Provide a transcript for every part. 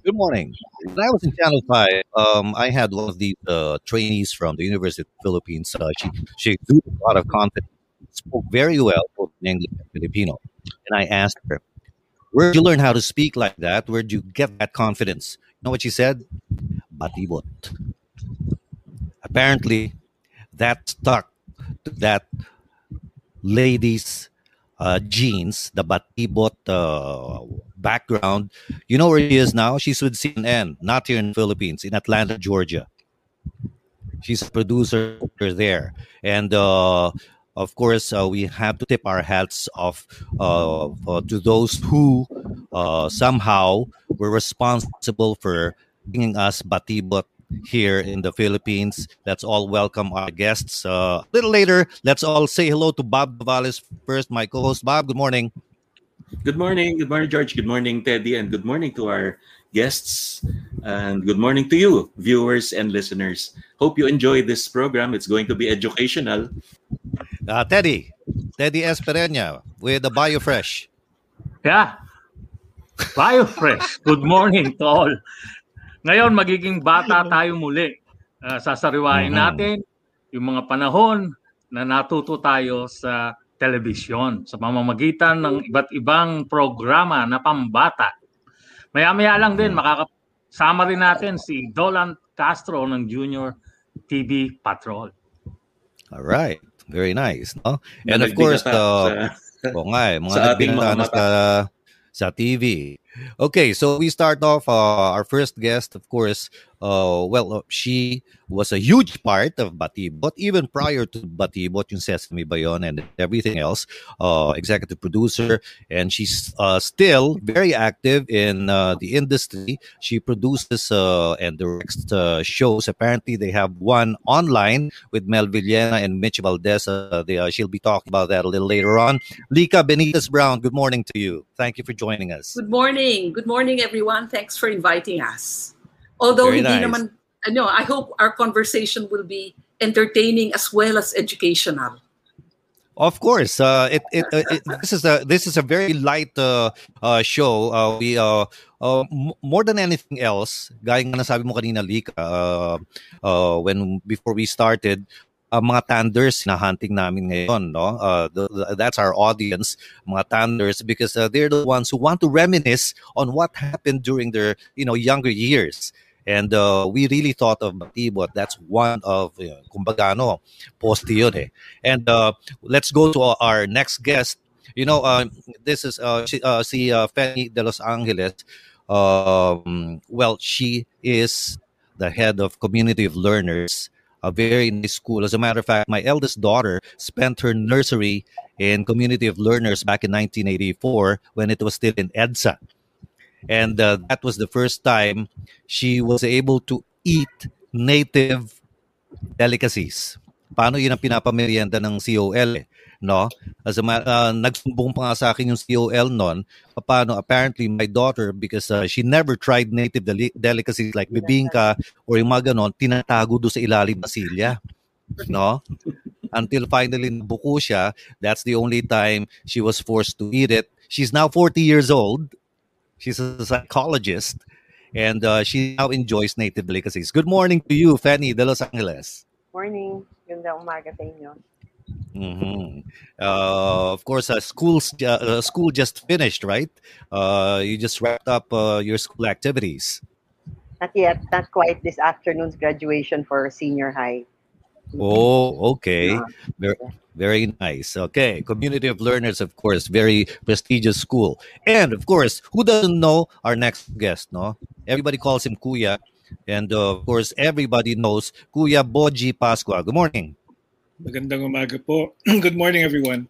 Good morning. When I was in Channel 5, um, I had one of the uh, trainees from the University of the Philippines. Uh, she, she exuded a lot of confidence, spoke very well, both in English and Filipino. And I asked her, Where'd you learn how to speak like that? Where'd you get that confidence? You know what she said? Batibot. Apparently, that stuck to that lady's uh, genes, the Batibot uh, background. You know where she is now? She's with CNN, not here in the Philippines, in Atlanta, Georgia. She's a producer there. And uh, of course, uh, we have to tip our hats off uh, uh, to those who uh, somehow were responsible for bringing us Batibot here in the Philippines. Let's all welcome our guests. Uh, a little later, let's all say hello to Bob Davales first, my co-host. Bob, good morning. Good morning. Good morning, George. Good morning, Teddy. And good morning to our guests. And good morning to you, viewers and listeners. Hope you enjoy this program. It's going to be educational. Uh, Teddy, Teddy Espereña with the BioFresh. Yeah. BioFresh. Good morning to all. Ngayon, magiging bata tayo muli. Uh, sasariwain mm-hmm. natin yung mga panahon na natuto tayo sa telebisyon sa pamamagitan ng iba't ibang programa na pambata. Maya-maya lang din, makakasama rin natin si Dolan Castro ng Junior TV Patrol. All right. Very nice. No? And of course, uh, oh, nga, eh, mga sa ating mga sa, sa TV. Okay, so we start off uh, our first guest, of course, uh, well, uh, she was a huge part of Batibot, even prior to Batibot, yung Sesame Bayon and everything else, uh, executive producer, and she's uh, still very active in uh, the industry. She produces uh, and directs uh, shows. Apparently, they have one online with Mel Villena and Mitch Valdez. Uh, they, uh, she'll be talking about that a little later on. Lika Benitez Brown, good morning to you. Thank you for joining us. Good morning. Good morning, everyone. Thanks for inviting us. Although Very hindi nice. naman, ano, I hope our conversation will be entertaining as well as educational. Of course, uh, it, it, uh, it, this is a this is a very light uh, uh, show. Uh, we m- more than anything else, gaya nga nasabi mo kanina, Lika, when before we started, uh, mga tanders na hunting namin ngayon, no? Uh, the, the, that's our audience, mga tanders, because uh, they're the ones who want to reminisce on what happened during their, you know, younger years. And uh, we really thought of Batibot. That's one of, you know, yun eh. And uh, let's go to our next guest. You know, uh, this is uh, she, uh, si uh, Fanny de Los Angeles. Um, well, she is the head of Community of Learners, a very nice school. As a matter of fact, my eldest daughter spent her nursery in Community of Learners back in 1984 when it was still in EDSA. And uh, that was the first time she was able to eat native delicacies. Paano yun ang pinapamerienda ng COL eh, no? As a uh, nagsumbong pa nga sa akin yung COL noon, paano apparently my daughter because uh, she never tried native deli- delicacies like bibingka or yung mga ganon, tinatago do sa ilalim ng silya. No? Until finally buko siya, that's the only time she was forced to eat it. She's now 40 years old She's a psychologist and uh, she now enjoys native delicacies. Good morning to you, Fanny de Los Angeles. Morning. Ganda umaga sa inyo. Mm-hmm. Uh, of course, uh, school's, uh, school just finished, right? Uh, you just wrapped up uh, your school activities. Not yet. Not quite this afternoon's graduation for senior high. Oh, okay. Very, very nice. Okay. Community of Learners, of course, very prestigious school. And of course, who doesn't know our next guest, no? Everybody calls him Kuya. And uh, of course, everybody knows Kuya Boji Pasqua. Good morning. Magandang umaga po. Good morning, everyone.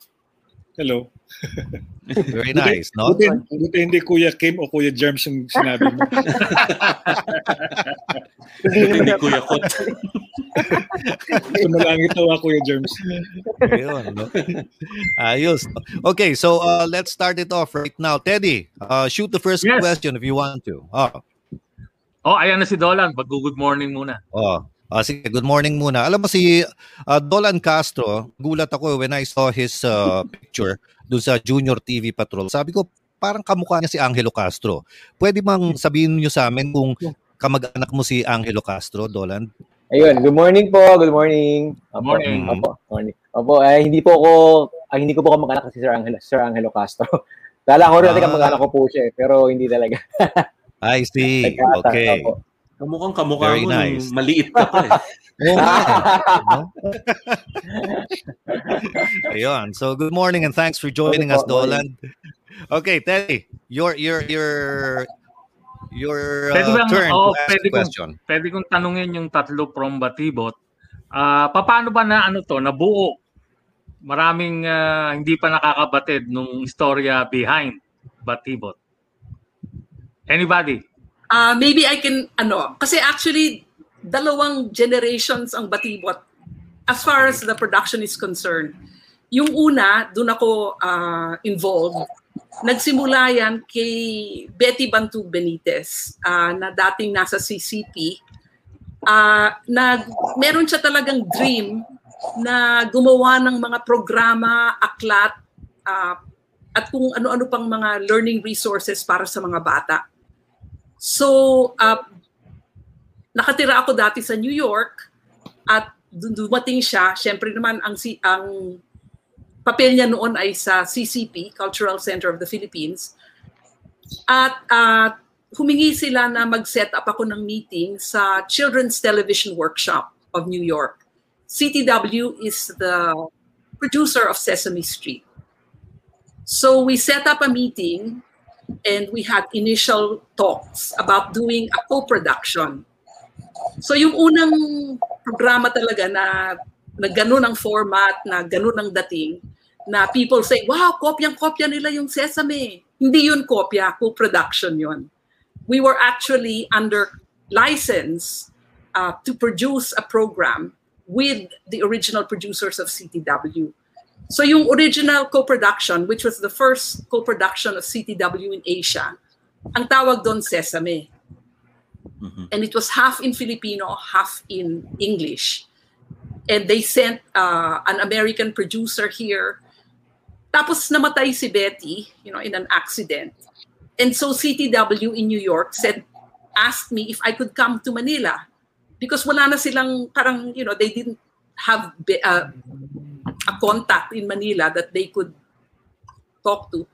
Hello. Very nice, no? Buti, buti hindi Kuya Kim o Kuya Germs yung sinabi mo. hindi Kuya Kot. Sumalangit tawa Kuya Germs. Ayun, no? Ayos. Okay, so uh, let's start it off right now. Teddy, uh, shoot the first yes. question if you want to. Oh. Oh, ayan na si Dolan. Mag-good morning muna. Oh. Uh, sige, good morning muna. Alam mo si uh, Dolan Castro, gulat ako when I saw his uh, picture doon sa Junior TV Patrol. Sabi ko, parang kamukha niya si Angelo Castro. Pwede bang sabihin niyo sa amin kung kamag-anak mo si Angelo Castro, Dolan? Ayun, good morning po. Good morning. Good morning. Opo, morning. Opo, ay hindi po ako ay hindi ko po kamag-anak si Sir Angelo, Sir Angelo Castro. Kala ko rin Ah. kamag-anak ko po siya, eh, pero hindi talaga. I see. Okay. opo. Kamukhang kamukha Very mo nice. nung maliit ka pa eh. Oo nga? Ayun. So good morning and thanks for joining us. Dolan. Okay, Teddy, your your your your Pwede uh, bang- turn oo, to ask pwede a kong- question. Pwede kong tanungin yung tatlo from Batibot. Ah, paano ba na ano to, nabuo? Maraming ah, hindi pa nakakabatid nung istorya behind Batibot. Anybody? Uh, maybe I can, ano, kasi actually, dalawang generations ang batibot as far as the production is concerned. Yung una, doon ako uh, involved. Nagsimula yan kay Betty Bantug Benitez uh, na dating nasa CCP. Uh, na meron siya talagang dream na gumawa ng mga programa, aklat, uh, at kung ano-ano pang mga learning resources para sa mga bata. So, uh, nakatira ako dati sa New York at dumating siya. Siyempre naman, ang, si, ang papel niya noon ay sa CCP, Cultural Center of the Philippines. At uh, humingi sila na mag-set up ako ng meeting sa Children's Television Workshop of New York. CTW is the producer of Sesame Street. So we set up a meeting and we had initial talks about doing a co-production. So yung unang programa talaga na na ganun ang format, na ganun ang dating, na people say, wow, kopyang-kopya nila yung Sesame. Hindi yun kopya, co-production yun. We were actually under license uh, to produce a program with the original producers of CTW. So yung original co-production, which was the first co-production of CTW in Asia, ang tawag doon Sesame. Mhm. And it was half in Filipino, half in English. And they sent uh, an American producer here. Tapos namatay si Betty, you know, in an accident. And so CTW in New York said, asked me if I could come to Manila because wala na silang parang, you know, they didn't have uh, a contact in Manila that they could talk to.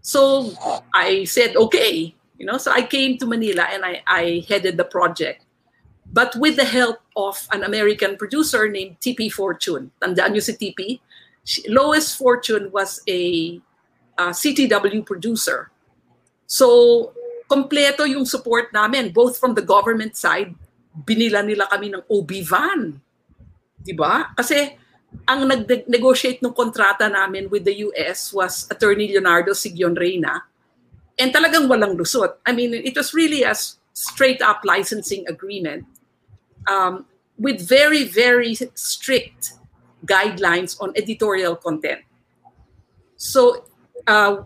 So I said, okay, you know, so I came to Manila and I, I headed the project. But with the help of an American producer named TP Fortune. Tandaan niyo si TP? Lois Fortune was a uh, CTW producer. So, kompleto yung support namin, both from the government side, binila nila kami ng OB van. Di ba? Kasi ang nag-negotiate ng kontrata namin with the US was Attorney Leonardo Sigyon Reyna. And talagang walang lusot. I mean, it was really a straight up licensing agreement um, with very, very strict guidelines on editorial content. So, uh,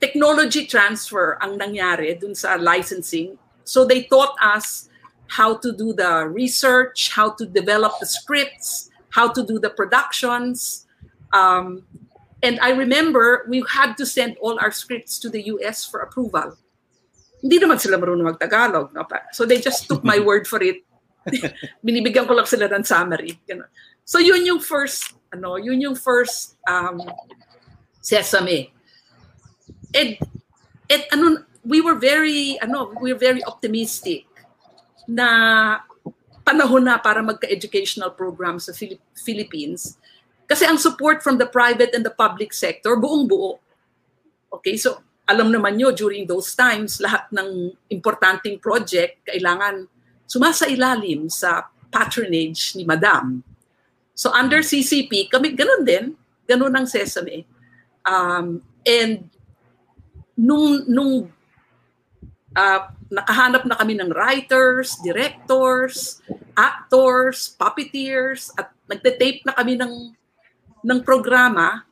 technology transfer ang nangyari dun sa licensing. So they taught us how to do the research, how to develop the scripts, how to do the productions. Um, and I remember we had to send all our scripts to the US for approval. Hindi naman sila marunong mag-Tagalog. No? So they just took my word for it. Binibigyan ko lang sila ng summary. Ganun. So yun yung first, ano, yun yung first um, Sesame. And, and ano, we were very, ano, we were very optimistic na panahon na para magka-educational program sa Philip- Philippines. Kasi ang support from the private and the public sector, buong buo. Okay, so alam naman nyo, during those times, lahat ng importanteng project, kailangan sumasailalim sa patronage ni Madam. So under CCP, kami ganun din, ganun ang Sesame. Um, and nung, nung uh, nakahanap na kami ng writers, directors, actors, puppeteers, at nagte-tape na kami ng, ng programa,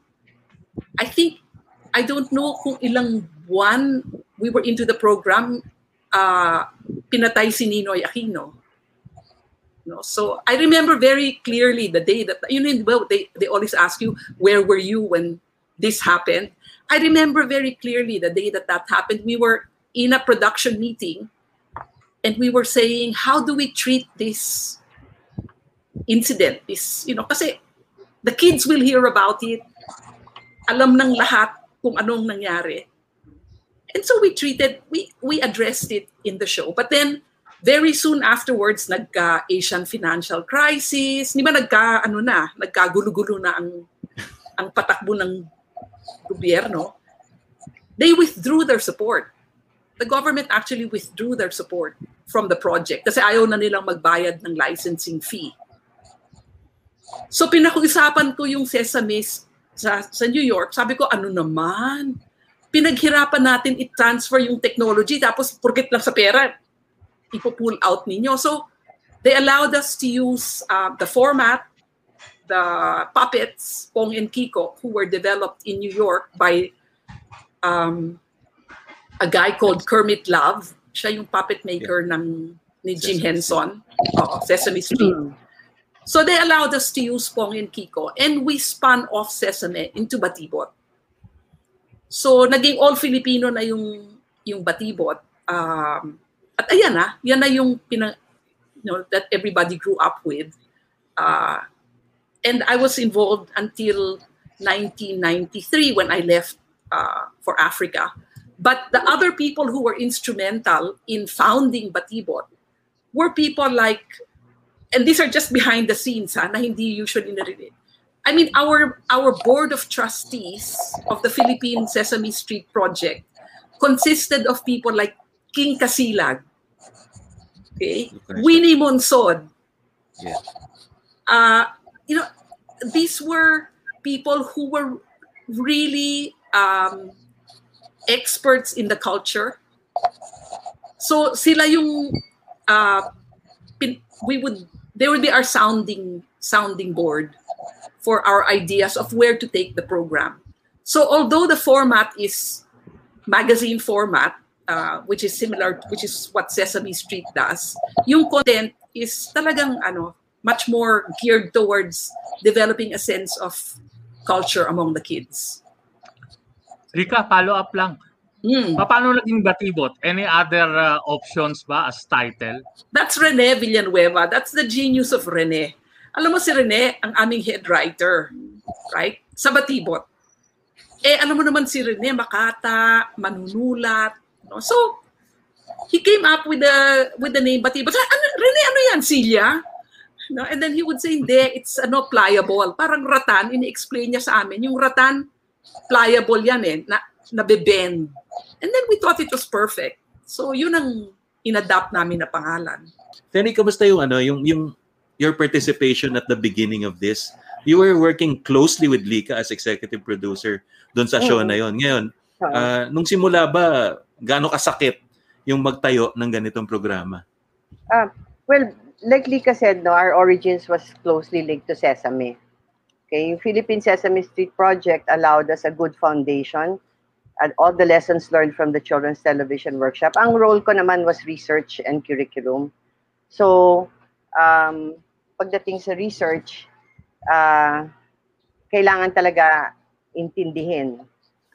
I think, I don't know kung ilang buwan we were into the program, uh, pinatay si Ninoy Aquino. No, so I remember very clearly the day that you know well, they they always ask you where were you when this happened. I remember very clearly the day that that happened. We were in a production meeting and we were saying, how do we treat this incident? This, you know, kasi the kids will hear about it. Alam ng lahat kung anong nangyari. And so we treated, we, we addressed it in the show. But then, very soon afterwards, nagka-Asian financial crisis. Di ba nagka, ano na, nagkagulo-gulo na ang, ang patakbo ng gobyerno. They withdrew their support. The government actually withdrew their support from the project kasi ayaw na nilang magbayad ng licensing fee. So pinakuusapan ko yung Sesame sa, sa New York. Sabi ko, ano naman? Pinaghirapan natin i-transfer yung technology tapos porkit lang sa pera, ipo-pull out ninyo. So they allowed us to use uh, the format, the puppets, Pong and Kiko, who were developed in New York by um, a guy called Kermit Love. Siya yung puppet maker ng ni Jim Henson, uh, Sesame Street. So they allowed us to use Pong and Kiko and we spun off Sesame into Batibot. So naging all Filipino na yung yung Batibot. Um, at ayan na, yan na yung pinang, you know, that everybody grew up with. Uh, and I was involved until 1993 when I left uh, for Africa. But the other people who were instrumental in founding Batibot were people like and these are just behind the scenes ha, na hindi usually narinig. I mean, our our board of trustees of the Philippine Sesame Street Project consisted of people like King Kasilag, okay. Winnie Monsod. Yeah. Uh, you know, these were people who were really um, experts in the culture. So sila yung uh, pin, we would they would be our sounding sounding board for our ideas of where to take the program. So although the format is magazine format, uh, which is similar, which is what Sesame Street does, yung content is talagang ano much more geared towards developing a sense of culture among the kids. Rika, follow up lang. Hmm. Paano naging batibot? Any other uh, options ba as title? That's Rene Villanueva. That's the genius of Rene. Alam mo si Rene, ang aming head writer, right? Sa Batibot. Eh, alam mo naman si Rene, makata, manunulat. No? So, he came up with the with the name Batibot. Ano, Rene, ano yan? Silya? No? And then he would say, hindi, it's ano, pliable. Parang ratan, ini-explain niya sa amin. Yung ratan, pliable yan eh, na, nabe-bend. And then we thought it was perfect. So, yun ang inadapt namin na pangalan. Tenny, kamusta yung ano, yung yung your participation at the beginning of this? You were working closely with Lika as executive producer doon sa show Oo. na yon. Ngayon, Oo. ah, nung simula ba gaano kasakit yung magtayo ng ganitong programa? Well, like Lika said, no, our origins was closely linked to Sesame. Okay, yung Philippine Sesame Street Project allowed us a good foundation and all the lessons learned from the Children's Television Workshop. Ang role ko naman was research and curriculum. So, um, pagdating sa research, ah, kailangan talaga intindihin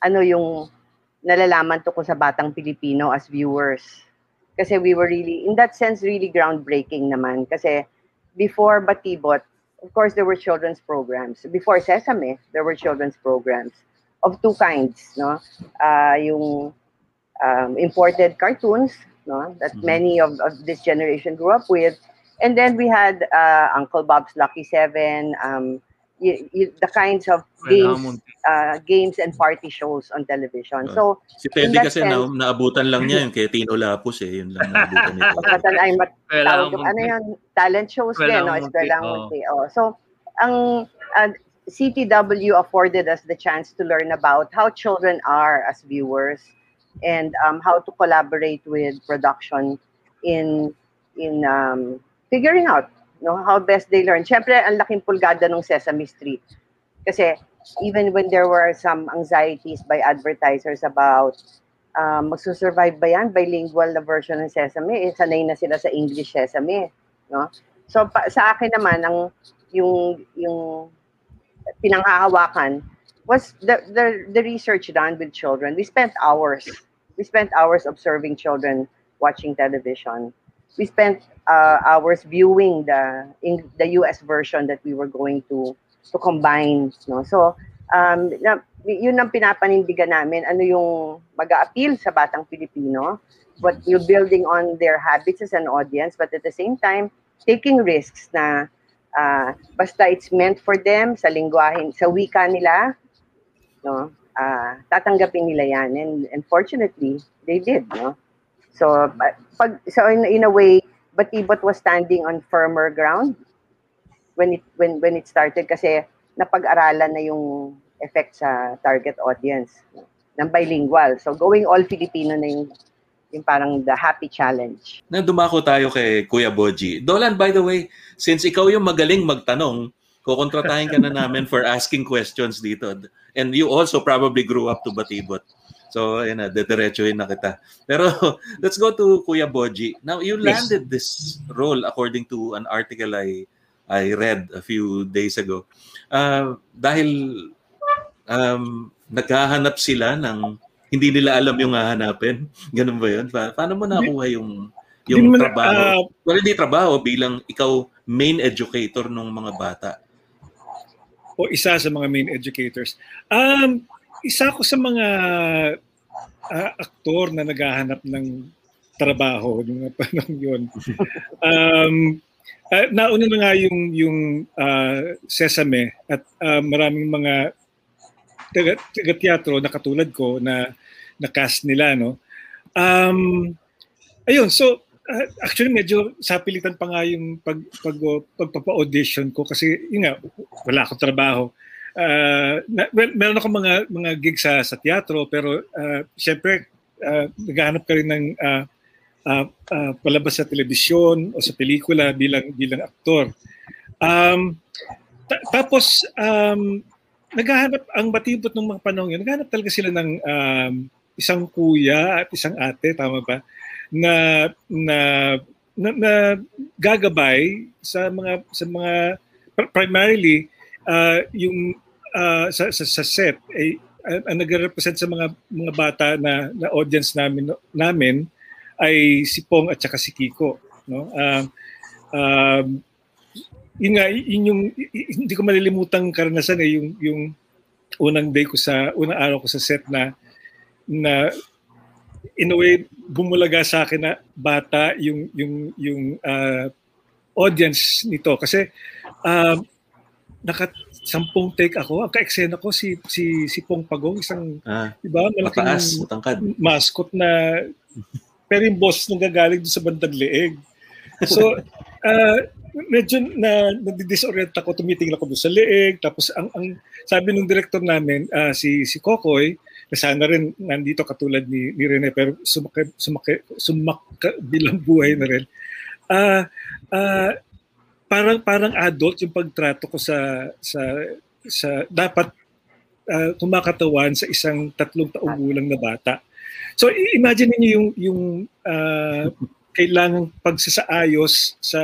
ano yung nalalaman tungkol sa batang Pilipino as viewers. Kasi we were really, in that sense, really groundbreaking naman. Kasi before Batibot, of course, there were children's programs. Before Sesame, there were children's programs of two kinds, no? Uh, yung um, imported cartoons, no? That Mhm. many of, of this generation grew up with. And then we had uh, Uncle Bob's Lucky Seven, um, y- y- the kinds of games, uh, games and party shows on television. Ah. So, Si Teddy kasi na, sense- naabutan lang niya yun kay Tino Lapus eh. Yun lang naabutan niya. Ay mat tawag ano yun, talent shows din, no? Eskwela oo. Munti. Oh. So, ang uh, CTW afforded us the chance to learn about how children are as viewers and um, how to collaborate with production in in um, figuring out no how best they learn. Siyempre, ang laking pulgada ng Sesame Street. Kasi even when there were some anxieties by advertisers about um, magsusurvive ba yan bilingual na version ng Sesame? Eh, sanay na sila sa English Sesame. No? So pa, sa akin naman, ang yung, yung pinanghahawakan was the, the the research done with children. We spent hours. We spent hours observing children watching television. We spent uh, hours viewing the in the US version that we were going to to combine. No? So, um, na, yun ang pinapanindigan namin. Ano yung mag-a-appeal sa batang Pilipino. What you're building on their habits as an audience, but at the same time, taking risks na uh, basta it's meant for them sa lingwahe, sa wika nila, no? Uh, tatanggapin nila yan. And, and fortunately, they did, no? So, pag, so in, in a way, Batibot was standing on firmer ground when it when when it started kasi napag-aralan na yung effect sa target audience ng bilingual. So going all Filipino na yung yung parang the happy challenge. Na dumako tayo kay Kuya Boji. Dolan, by the way, since ikaw yung magaling magtanong, kukontratahin ka na namin for asking questions dito. And you also probably grew up to Batibot. So, ayun na, dediretsuhin na kita. Pero, let's go to Kuya Boji. Now, you landed yes. this role according to an article I I read a few days ago. Uh, dahil um, naghahanap sila ng hindi nila alam yung hahanapin. Ganun ba yun? Pa- paano mo nakuha yung yung trabaho? Uh, well, hindi trabaho bilang ikaw main educator ng mga bata. O isa sa mga main educators. Um, isa ko sa mga uh, aktor na naghahanap ng trabaho ng panahon yun. um, uh, nauna na nga yung, yung uh, Sesame at uh, maraming mga taga, taga teatro na katulad ko na na cast nila no. Um, ayun, so uh, actually medyo sapilitan pa nga yung pag, pag pagpapa-audition ko kasi yun nga wala akong trabaho uh, na, well, meron ako mga mga gig sa sa teatro pero uh, syempre uh, naghahanap ka rin ng uh, uh, uh, palabas sa telebisyon o sa pelikula bilang bilang aktor. Um, ta- tapos um, naghahanap ang batibot ng mga panahon yun, naghahanap talaga sila ng um, isang kuya at isang ate, tama ba? Na na na, na gagabay sa mga sa mga primarily uh, yung uh, sa, sa, sa set ay uh, ang nagre-represent sa mga mga bata na na audience namin namin ay si Pong at saka si Kiko no? Uh, uh, yun nga yun yung hindi ko malilimutang karanasan eh yung yung unang day ko sa unang araw ko sa set na na in a way bumulaga sa akin na bata yung yung yung uh, audience nito. Kasi uh, naka sampung take ako. Ang ka-eksena ko si si si Pong Pagong, isang ah, 'di ba, malaking mataas, matangkad. mascot na pero yung boss nang gagaling doon sa bandang leeg. So, uh, medyo na nadidisorient ako, tumitingin ako doon sa leeg. Tapos ang, ang sabi ng director namin, uh, si si Kokoy, na sana rin nandito katulad ni, ni Rene, pero sumaka, sumaka, sumaka bilang buhay na rin. Uh, uh, parang parang adult yung pagtrato ko sa sa sa dapat uh, kumakatawan sa isang tatlong taong gulang na bata. So imagine niyo yung yung uh, kailangang pagsasaayos sa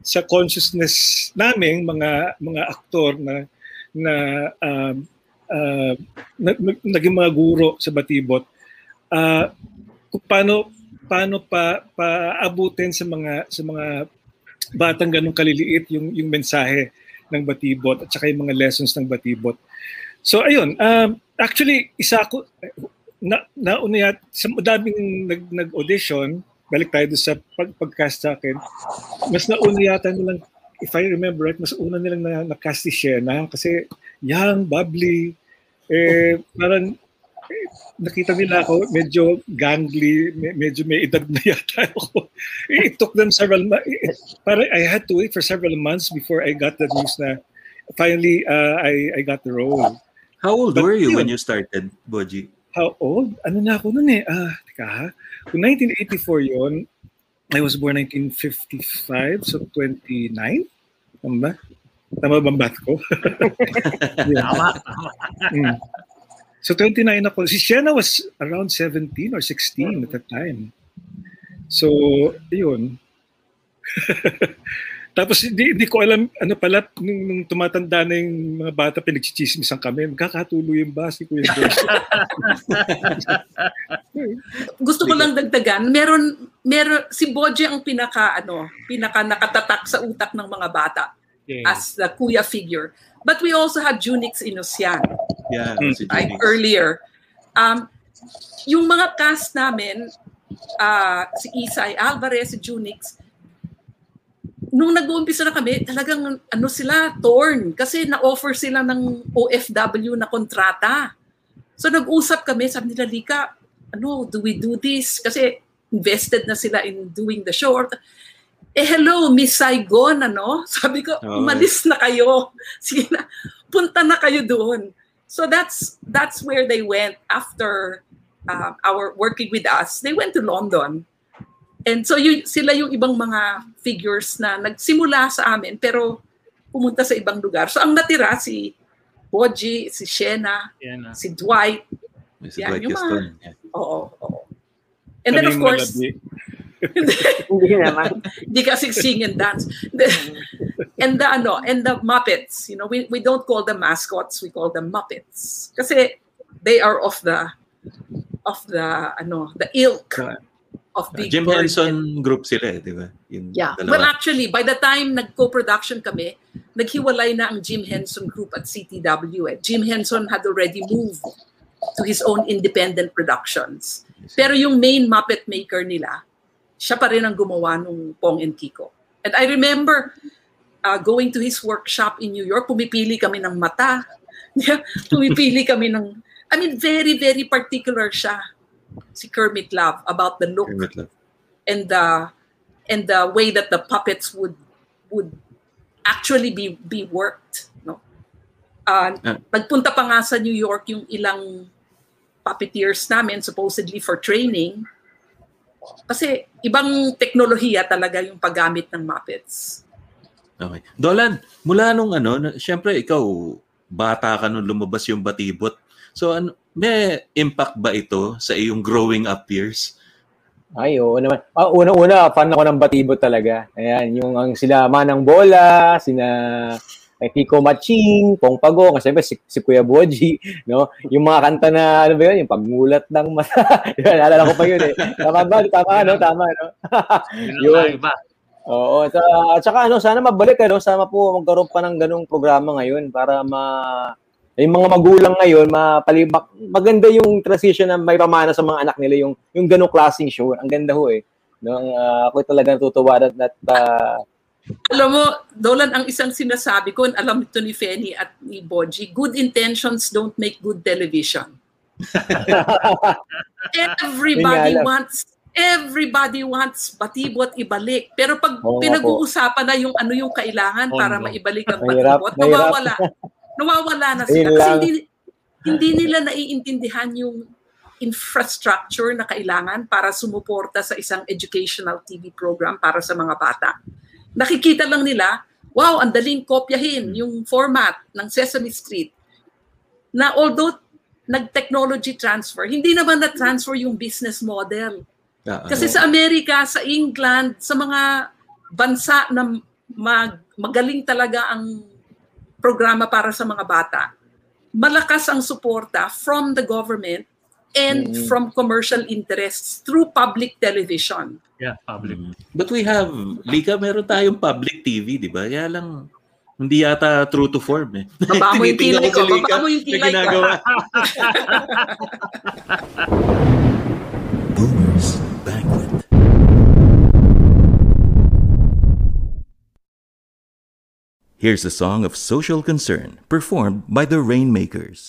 sa consciousness naming mga mga aktor na na uh, uh, na, naging mga guro sa Batibot uh, kung paano paano pa paabutin sa mga sa mga batang ganun kaliliit yung yung mensahe ng Batibot at saka yung mga lessons ng Batibot. So ayun, um, actually isa ko na nauna yat sa daming nag nag-audition, balik tayo sa pag pagcast sa akin. Mas nauna yata nilang if I remember right, mas una nilang na, na-cast si Shena kasi young, bubbly, eh, parang nakita nila ako, medyo gangly, medyo may edad na yata ako. It took them several months. Parang I had to wait for several months before I got the news na finally uh, I, I got the role. How old But, were you yun, when you started, Boji? How old? Ano na ako noon eh? Ah, teka ha. Kung 1984 yon I was born 1955, so 29? Tama ba? Tama ba ang ko? Tama, tama. mm. So 29 ako. Si Sienna was around 17 or 16 at that time. So, yun. Tapos hindi, hindi ko alam, ano pala, nung, nung tumatanda na yung mga bata, pinagchichismisan kami, magkakatuloy yung ba si Kuya Josh? Gusto ko lang dagdagan, meron, meron, si Boje ang pinaka, ano, pinaka nakatatak sa utak ng mga bata Yeah. as the kuya figure. But we also have Junix Inosian, Yeah, Hmm. si. Earlier. Um, yung mga cast namin, ah, si Isay Alvarez, si Junix, nung nag-uumpisa na kami, talagang ano sila, torn. Kasi na-offer sila ng OFW na kontrata. So nag-usap kami, sabi nila, Lika, ano, do we do this? Kasi invested na sila in doing the show. Eh hello, Miss Saigon, ano? Sabi ko, umalis na kayo. Sige na, punta na kayo doon. So that's that's where they went after uh, our working with us. They went to London. And so yun, sila yung ibang mga figures na nagsimula sa amin pero pumunta sa ibang lugar. So ang natira si Boji, si Shena, Yan, si Dwight. Si Yan, Dwight yung Gaston. mga- Yeah. Oo, oo. And then of course, malabi. Hindi naman. di kasi sing and dance. and the ano, and the Muppets, you know, we we don't call them mascots, we call them Muppets. Kasi they are of the of the ano, the ilk of Big Jim Bird Henson group sila eh, di ba? Yung Yeah. dalawa. Well, actually, by the time nag-co-production kami, naghiwalay na ang Jim Henson Group at CTW. Eh. Jim Henson had already moved to his own independent productions. Pero yung main Muppet maker nila, siya pa rin ang gumawa nung Pong and Kiko. And I remember uh, going to his workshop in New York, pumipili kami ng mata. pumipili kami ng... I mean, very, very particular siya, si Kermit Love, about the look and the and the way that the puppets would would actually be be worked no uh, Ah. nagpunta pa nga sa New York yung ilang puppeteers namin supposedly for training kasi ibang teknolohiya talaga yung paggamit ng Muppets. Okay. Dolan, mula nung ano, syempre ikaw, bata ka nung lumabas yung batibot. So, ano, may impact ba ito sa iyong growing up years? Ay, oo naman. Ah, una-una, fan ako ng batibot talaga. Ayan, yung ang sila Manang Bola, sina eh, Kiko Maching, Pong Pago, kasi siyempre si, si Kuya Boji, no? Yung mga kanta na, ano ba yun, yung pagmulat ng mata. Yun, Naalala ko pa yun eh. Tama ba? Tama, no? Tama, no? Yun. Oo, at, at saka ano, sana mabalik ano, sana po magkaroon pa ng ganung programa ngayon para ma yung mga magulang ngayon, mapalibak, maganda yung transition na may pamana sa mga anak nila yung yung ganung klaseng show. Ang ganda ho eh. No, uh, ako talaga natutuwa at, at uh, Alam mo, Dolan, ang isang sinasabi ko, alam ito ni Feni at ni Boji, good intentions don't make good television. Everybody wants everybody wants batibot ibalik. Pero pag nga pinag-uusapan na yung ano yung kailangan para Pondo. maibalik ang batibot, nawawala. nawawala na sila. Kasi hindi, hindi nila naiintindihan yung infrastructure na kailangan para sumuporta sa isang educational TV program para sa mga bata. Nakikita lang nila, wow, ang daling kopyahin yung format ng Sesame Street. Na although nag-technology transfer, hindi naman na-transfer yung business model. Ah, Kasi ano? sa Amerika, sa England, sa mga bansa na mag, magaling talaga ang programa para sa mga bata, malakas ang suporta from the government and Mm. from commercial interests through public television. Yeah, public. Mm. But we have, Lika, meron tayong public TV, di ba? Kaya lang, hindi yata true to form eh. Baba mo yung Tinitingnan kilay ko si baba mo yung na kilay ko. Boomer's Banquet. Here's a song of social concern performed by the Rainmakers.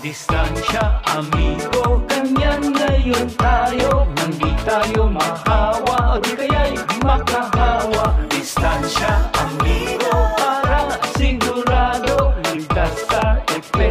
Distansya, amigo, ganyan ngayon tayo. Nang di tayo mahawa, o di kaya'y makahawa. Distansya, amigo, para sigurado Ligtas sa epekto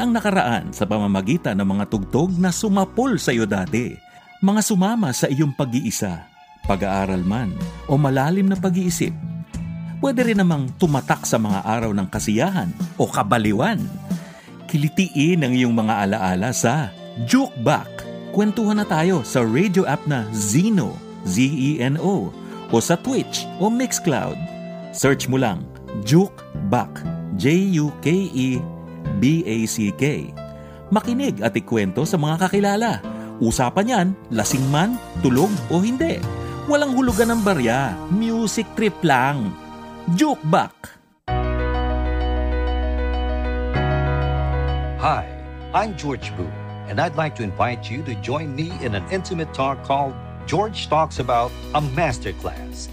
ang nakaraan sa pamamagitan ng mga tugtog na sumapol sa iyo dati. Mga sumama sa iyong pag-iisa, pag-aaral man o malalim na pag-iisip. Pwede rin namang tumatak sa mga araw ng kasiyahan o kabaliwan. Kilitiin ang iyong mga alaala sa Juke Back. Kwentuhan na tayo sa radio app na Zeno, Z-E-N-O, o sa Twitch o Mixcloud. Search mo lang Juke Back, J-U-K-E B-A-C-K. Makinig at ikwento sa mga kakilala. Usapan yan, lasing man, tulog o hindi. Walang hulugan ng barya, music trip lang. Joke back! Hi, I'm George Boo, and I'd like to invite you to join me in an intimate talk called George Talks About a Masterclass.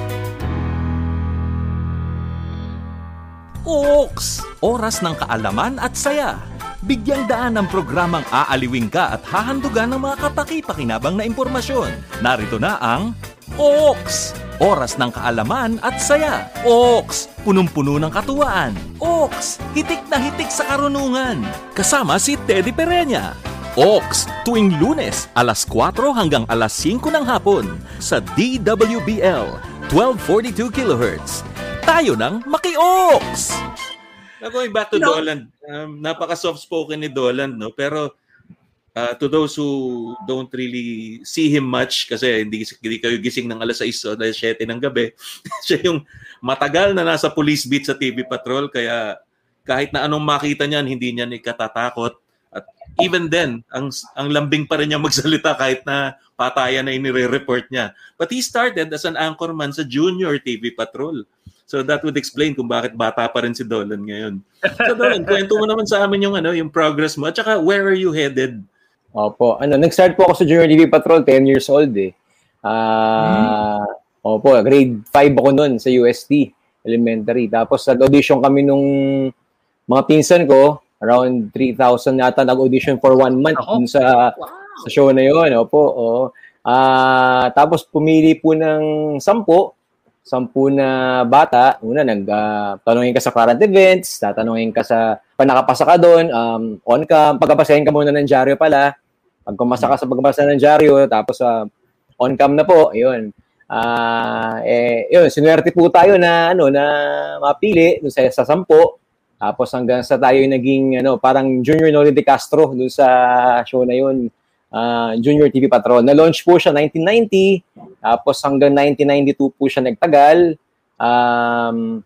Oaks! Oras ng kaalaman at saya. Bigyang daan ng programang aaliwing ka at hahandugan ng mga kapaki-pakinabang na impormasyon. Narito na ang Oaks! Oras ng kaalaman at saya. Oaks! Punong-puno ng katuwaan. Oaks! Hitik na hitik sa karunungan. Kasama si Teddy Pereña. Oaks, tuwing lunes, alas 4 hanggang alas 5 ng hapon sa DWBL, 1242 kHz. Tayo ng Maki-Oaks! Now, going back to No. Dolan, um, napaka-soft-spoken ni Dolan, no? Pero uh, to those who don't really see him much, kasi hindi, hindi kayo gising ng alas 6 o alas 7 ng gabi, siya yung matagal na nasa police beat sa TV Patrol, kaya kahit na anong makita niyan, hindi niya ikatatakot. At even then, ang ang lambing pa rin niya magsalita kahit na patayan na inire-report niya. But he started as an anchorman sa Junior TV Patrol. So that would explain kung bakit bata pa rin si Dolan ngayon. So Dolan, kwento mo naman sa amin yung ano, yung progress mo at saka where are you headed? Opo. Ano, nag-start po ako sa Junior TV Patrol, 10 years old eh. Ah, Opo, grade 5 ako noon sa UST elementary. Tapos nag-audition kami nung mga pinsan ko, around 3,000 yata nag-audition for one month dun sa Wow. sa show na yun. Opo, oo. Ah, tapos pumili po ng sampu, sampu na bata. Una, nag tanungin ka sa current events, tatanungin ka sa pag nakapasa ka doon, um, on cam, pagkapasahin ka muna ng dyaryo pala. Pag kumasa ka sa pagpasa ng dyaryo, tapos ah, on cam na po, yun. Ah, eh, yun, sinuwerte po tayo na ano na mapili dun sa, sa sampu. Tapos hanggang sa tayo naging ano, parang Junior Noli de Castro dun sa show na yun. Ah, Junior TV Patrol. Na-launch po siya 1990. Tapos hanggang 1992 po siya nagtagal. Um,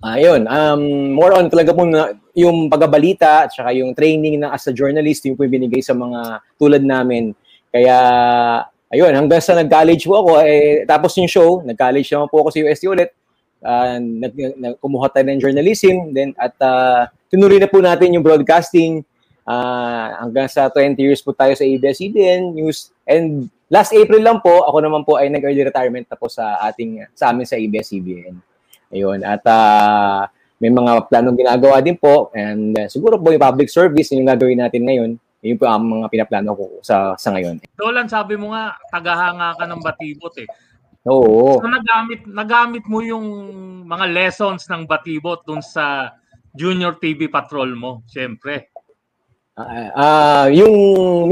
ayun, um, more on talaga po na, yung pagbabalita at saka yung training na as a journalist yung po yung binigay sa mga tulad namin. Kaya, ayun, hanggang sa nag-college po ako, eh, tapos yung show, nag-college naman po ako sa UST ulit. Uh, nag, nag, kumuha tayo ng journalism, then at uh, tinuloy na po natin yung broadcasting Ah, hanggang sa 20 years po tayo sa ABS-CBN News. And last April lang po, ako naman po ay nag-early retirement na po sa ating sa amin sa ABS-CBN. Ayun. At ah, may mga planong ginagawa din po and uh, siguro po yung public service yung gagawin natin ngayon. Yun po ang mga pinaplano ko sa sa ngayon. Dolan, sabi mo nga, tagahanga ka ng batibot eh. Oo. So nagamit, nagamit mo yung mga lessons ng batibot dun sa junior TV patrol mo, siyempre. Ah, ah, yung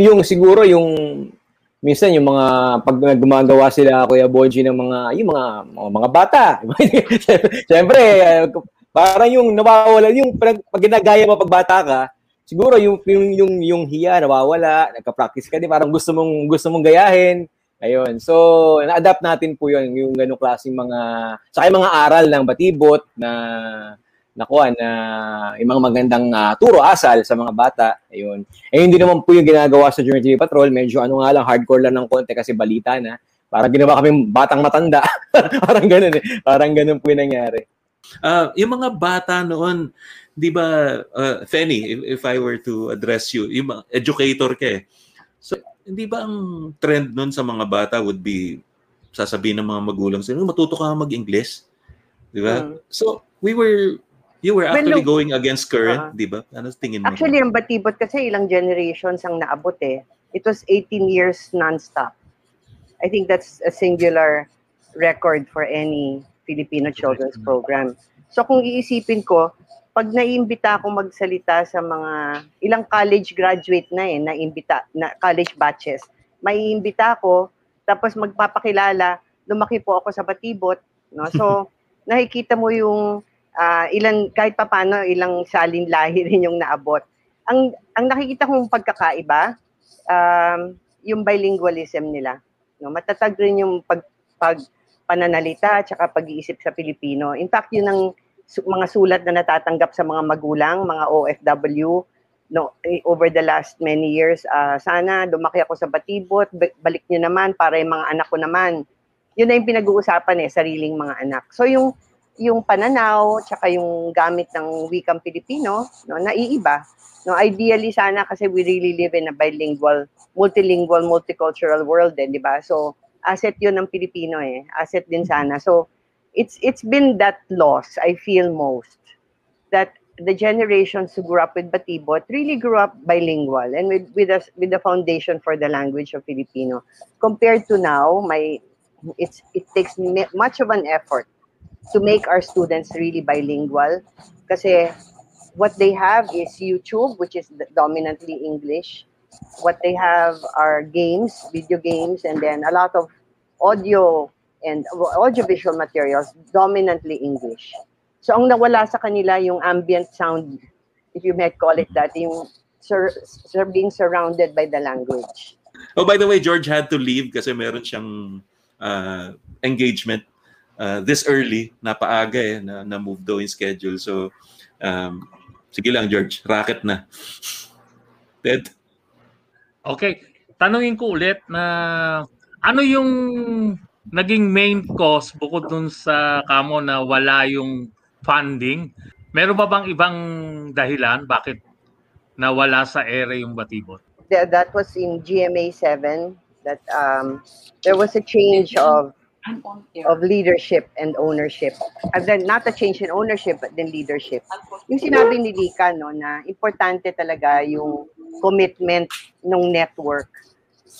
yung siguro yung minsan yung mga pag gumagawa sila Kuya Boji ng mga yung mga mga, mga bata. Siyempre, parang yung nawawala yung pag, ginagaya mo pag bata ka, siguro yung yung yung yung hiya nawawala, nagka-practice ka din parang gusto mong gusto mong gayahin. Ayun. So, na-adapt natin po yun, yung ganong klaseng mga, sa mga aral ng batibot na nakuha na yung mga magandang uh, turo asal sa mga bata. Ayun. Eh hindi naman po yung ginagawa sa Journey TV Patrol, medyo ano nga lang hardcore lang ng konti kasi balita na. Parang ginawa kami batang matanda. parang ganoon eh. Parang ganoon po yung nangyari. Uh, yung mga bata noon, 'di ba uh, Fenny, if, if I were to address you, yung educator ka eh. So hindi ba ang trend noon sa mga bata would be sasabihin ng mga magulang sa matuto ka mag-English? 'Di ba? Hmm. So we were You were actually well, going against current, uh, di ba? Ano tingin mo? Actually, ang batibot kasi ilang generations ang naabot eh. It was 18 years non-stop. I think that's a singular record for any Filipino children's program. So kung iisipin ko, pag naiimbita akong magsalita sa mga ilang college graduate na eh, naiimbita, na college batches, maiimbita ako, tapos magpapakilala, lumaki po ako sa Batibot, no? So nakikita mo yung uh, ilan kahit papaano ilang salin lahi rin yung naabot. Ang ang nakikita kong pagkakaiba um, yung bilingualism nila. No, matatag rin yung pag, pag pananalita at saka pag-iisip sa Pilipino. In fact, yun ang su- mga sulat na natatanggap sa mga magulang, mga OFW, no, eh, over the last many years. Uh, sana lumaki ako sa Batibot, balik niyo naman para yung mga anak ko naman. Yun na yung pinag-uusapan eh, sariling mga anak. So yung yung pananaw tsaka yung gamit ng wikang Pilipino no naiiba no ideally sana kasi we really live in a bilingual multilingual multicultural world din di ba? So asset yun ng Pilipino eh. Asset din sana. So it's it's been that loss I feel most that the generations who grew up with Batibot really grew up bilingual and with with a, with the foundation for the language of Filipino. Compared to now my it's it takes much of an effort to make our students really bilingual. Kasi what they have is YouTube, which is dominantly English. What they have are games, video games, and then a lot of audio and audiovisual materials, dominantly English. So ang nawala sa kanila yung ambient sound, if you might call it that, yung sur, sur being surrounded by the language. Oh, by the way, George had to leave kasi meron siyang uh, engagement uh, this early, napaaga eh, na, na move daw yung schedule. So, um, sige lang George, racket na. Ted? Okay, tanungin ko ulit na ano yung naging main cause bukod dun sa kamo na wala yung funding? Meron ba bang ibang dahilan bakit nawala sa ere yung batibot? That was in GMA 7 that um, there was a change of of leadership and ownership. And then not a change in ownership but then leadership. Yung sinabi ni Lika no na importante talaga yung commitment ng network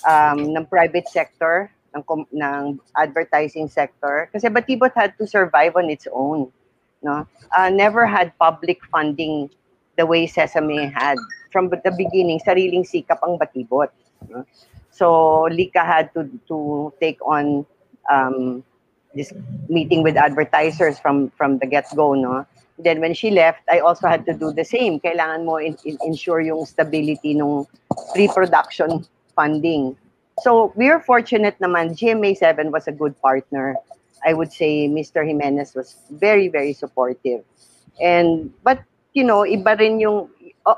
um, ng private sector ng ng advertising sector kasi Batibot had to survive on its own no uh, never had public funding the way Sesame had from the beginning sariling sikap ang Batibot no? so Lika had to to take on um, this meeting with advertisers from from the get-go, no? Then when she left, I also had to do the same. Kailangan mo in, in, ensure yung stability ng pre-production funding. So we're fortunate naman, GMA7 was a good partner. I would say Mr. Jimenez was very, very supportive. And, but, you know, iba rin yung,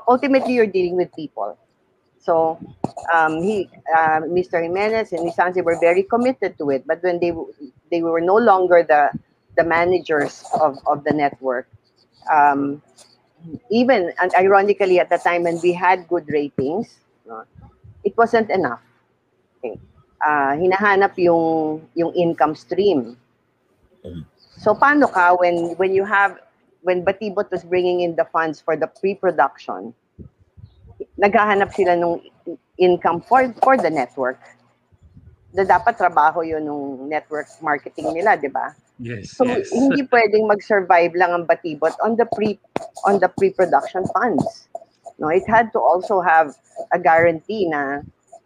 ultimately you're dealing with people. So um, he, uh, Mr. Jimenez and Nisansi were very committed to it. But when they they were no longer the the managers of, of the network, um, even and ironically at the time when we had good ratings, it wasn't enough. Okay. Uh, hinahanap yung yung income stream. So paano ka when when you have when Batibot was bringing in the funds for the pre-production, naghahanap sila ng income for for the network. na dapat trabaho yun nung network marketing nila, di ba? Yes, So yes. hindi pwedeng mag-survive lang ang Batibot on the pre on the pre-production funds. No, it had to also have a guarantee na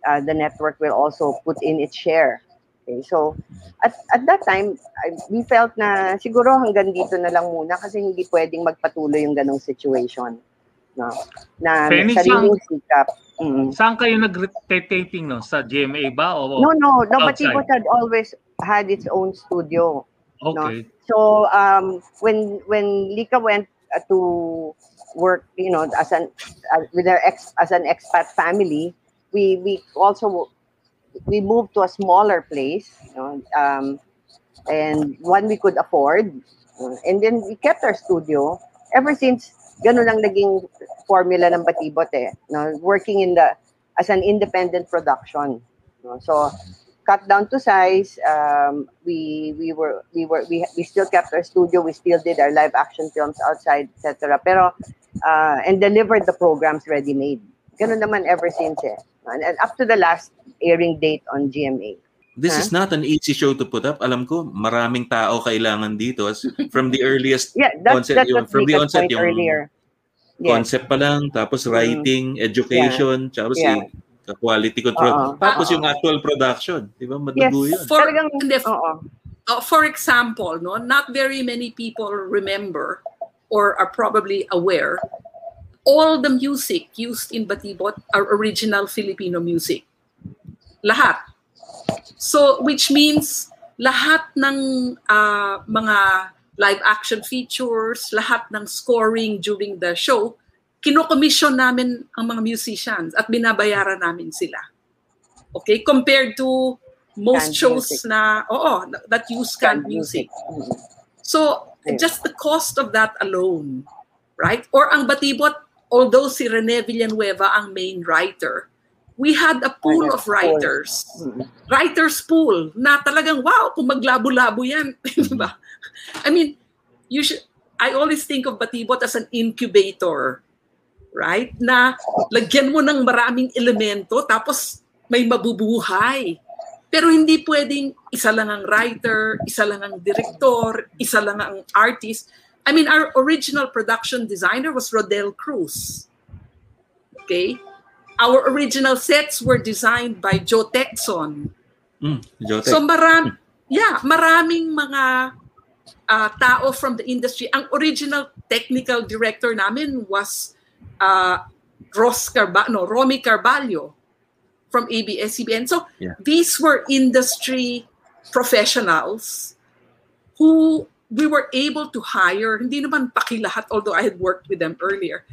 uh, the network will also put in its share. Okay, so at at that time, I, we felt na siguro hanggang dito na lang muna kasi hindi pwedeng magpatuloy yung ganong situation. No? Na Penny, sariling sikap. Mm. Saan kayo nag-taping no? Sa GMA ba? O No, no, no? Batibot had always had its own studio. Okay. So um, when when Lika went uh, to work, you know, as an uh, with her ex as an expat family, we we also we moved to a smaller place, you know, um, and one we could afford, and then we kept our studio ever since. Ganun lang naging formula ng Batibot eh, no? working in the as an independent production. no? So cut down to size. Um, we we were we were we, we still kept our studio. We still did our live action films outside, etc. Pero uh, and delivered the programs ready made. Ganun naman ever since eh. And, and up to the last airing date on GMA. This Huh? is not an easy show to put up. Alam ko, maraming tao kailangan dito. As from the earliest Yeah, that's Concept that's yung- from the Mika's onset point yung earlier. Yes. concept pa lang, tapos Mm. writing, education, tapos Yeah. yung quality control. Oo. Tapos Oo. yung actual production. Di ba? Yes. Yun. For, Talagang, hindi, uh, for example, no, not very many people remember or are probably aware all the music used in Batibot are original Filipino music. Lahat. So, which means lahat ng ah, mga live action features, lahat ng scoring during the show, kinokomission namin ang mga musicians at binabayaran namin sila. Okay? Compared to most Canned shows music. na, oo, that use canned music. Mhm. So, Yeah. just the cost of that alone, right? Or ang Batibot, although si Rene Villanueva ang main writer, we had a pool of writers. Mhm. Writers pool na talagang, wow, kung maglabo-labo yan. I mean, you should, I always think of Batibot as an incubator, right? Na lagyan mo ng maraming elemento tapos may mabubuhay. Pero hindi pwedeng isa lang ang writer, isa lang ang director, isa lang ang artist. I mean, our original production designer was Rodel Cruz. Okay? Our original sets were designed by Joe Texon. Mm, Jotec. So maram yeah, maraming mga ah, tao from the industry. Ang original technical director namin was uh, Ross Carba no, Romy Carballo from ABS-CBN. So Yeah. these were industry professionals who we were able to hire. Hindi naman pakilahat, although I had worked with them earlier.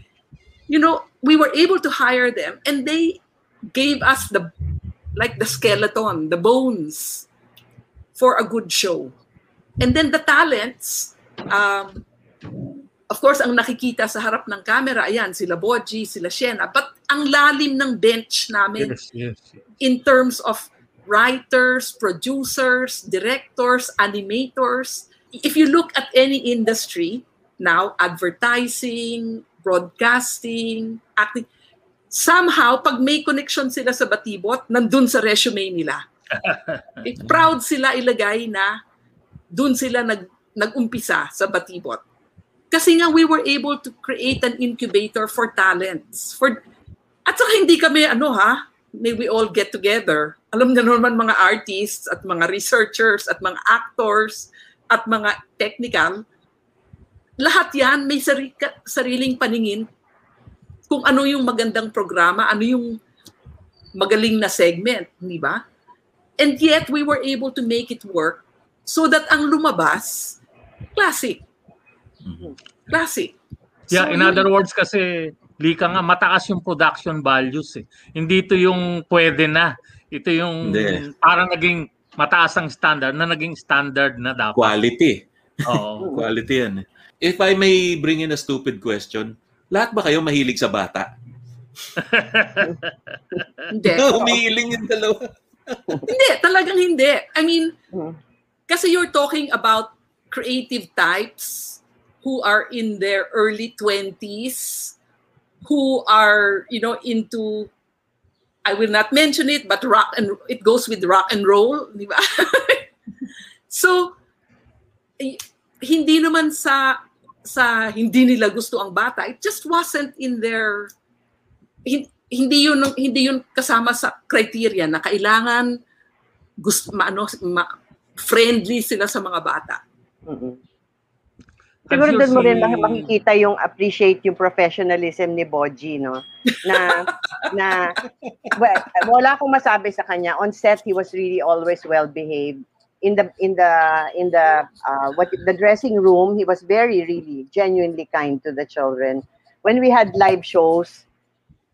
You know, we were able to hire them and they gave us the like the skeleton, the bones for a good show. And then the talents, um, of course, ang nakikita sa harap ng camera, ayan, sila Boji, sila Shena. But ang lalim ng bench namin Yes, yes. in terms of writers, producers, directors, animators. If you look at any industry now, advertising, broadcasting, acting, somehow, pag may connection sila sa Batibot, nandun sa resume nila. Eh, proud sila ilagay na dun sila nag, nag-umpisa sa Batibot. Kasi nga we were able to create an incubator for talents. For at saka hindi kami ano ha, may we all get together. Alam niyo naman mga artists at mga researchers at mga actors at mga technical, lahat yan may sari- sariling paningin kung ano yung magandang programa, ano yung magaling na segment, di ba? And yet, we were able to make it work so that ang lumabas, classic. Classic. Yeah, So, in yun- other words kasi, Lika nga, mataas yung production values eh. Hindi ito yung pwede na. Ito yung Hindi. parang naging mataas ang standard na naging standard na dapat. Quality. Oo. Quality yan. If I may bring in a stupid question, lahat ba kayo mahilig sa bata? Hindi. Umihiling yung dalawa. Hindi, talagang hindi. I mean, Mhm. kasi you're talking about creative types who are in their early 20s, who are, you know, into I will not mention it, but rock and it goes with rock and roll, di ba? so eh, hindi naman sa sa hindi nila gusto ang bata. It just wasn't in their hin- hindi yun hindi yun kasama sa criteria na kailangan gusto maano ma, friendly sila sa mga bata. Mm-mm. Siguro doon mo rin mak- makikita yung appreciate yung professionalism ni Boji, no? Na, na, well, wala akong masabi sa kanya. On set, he was really always well behaved. In the, in the, in the, uh, what, the dressing room, he was very, really, genuinely kind to the children. When we had live shows,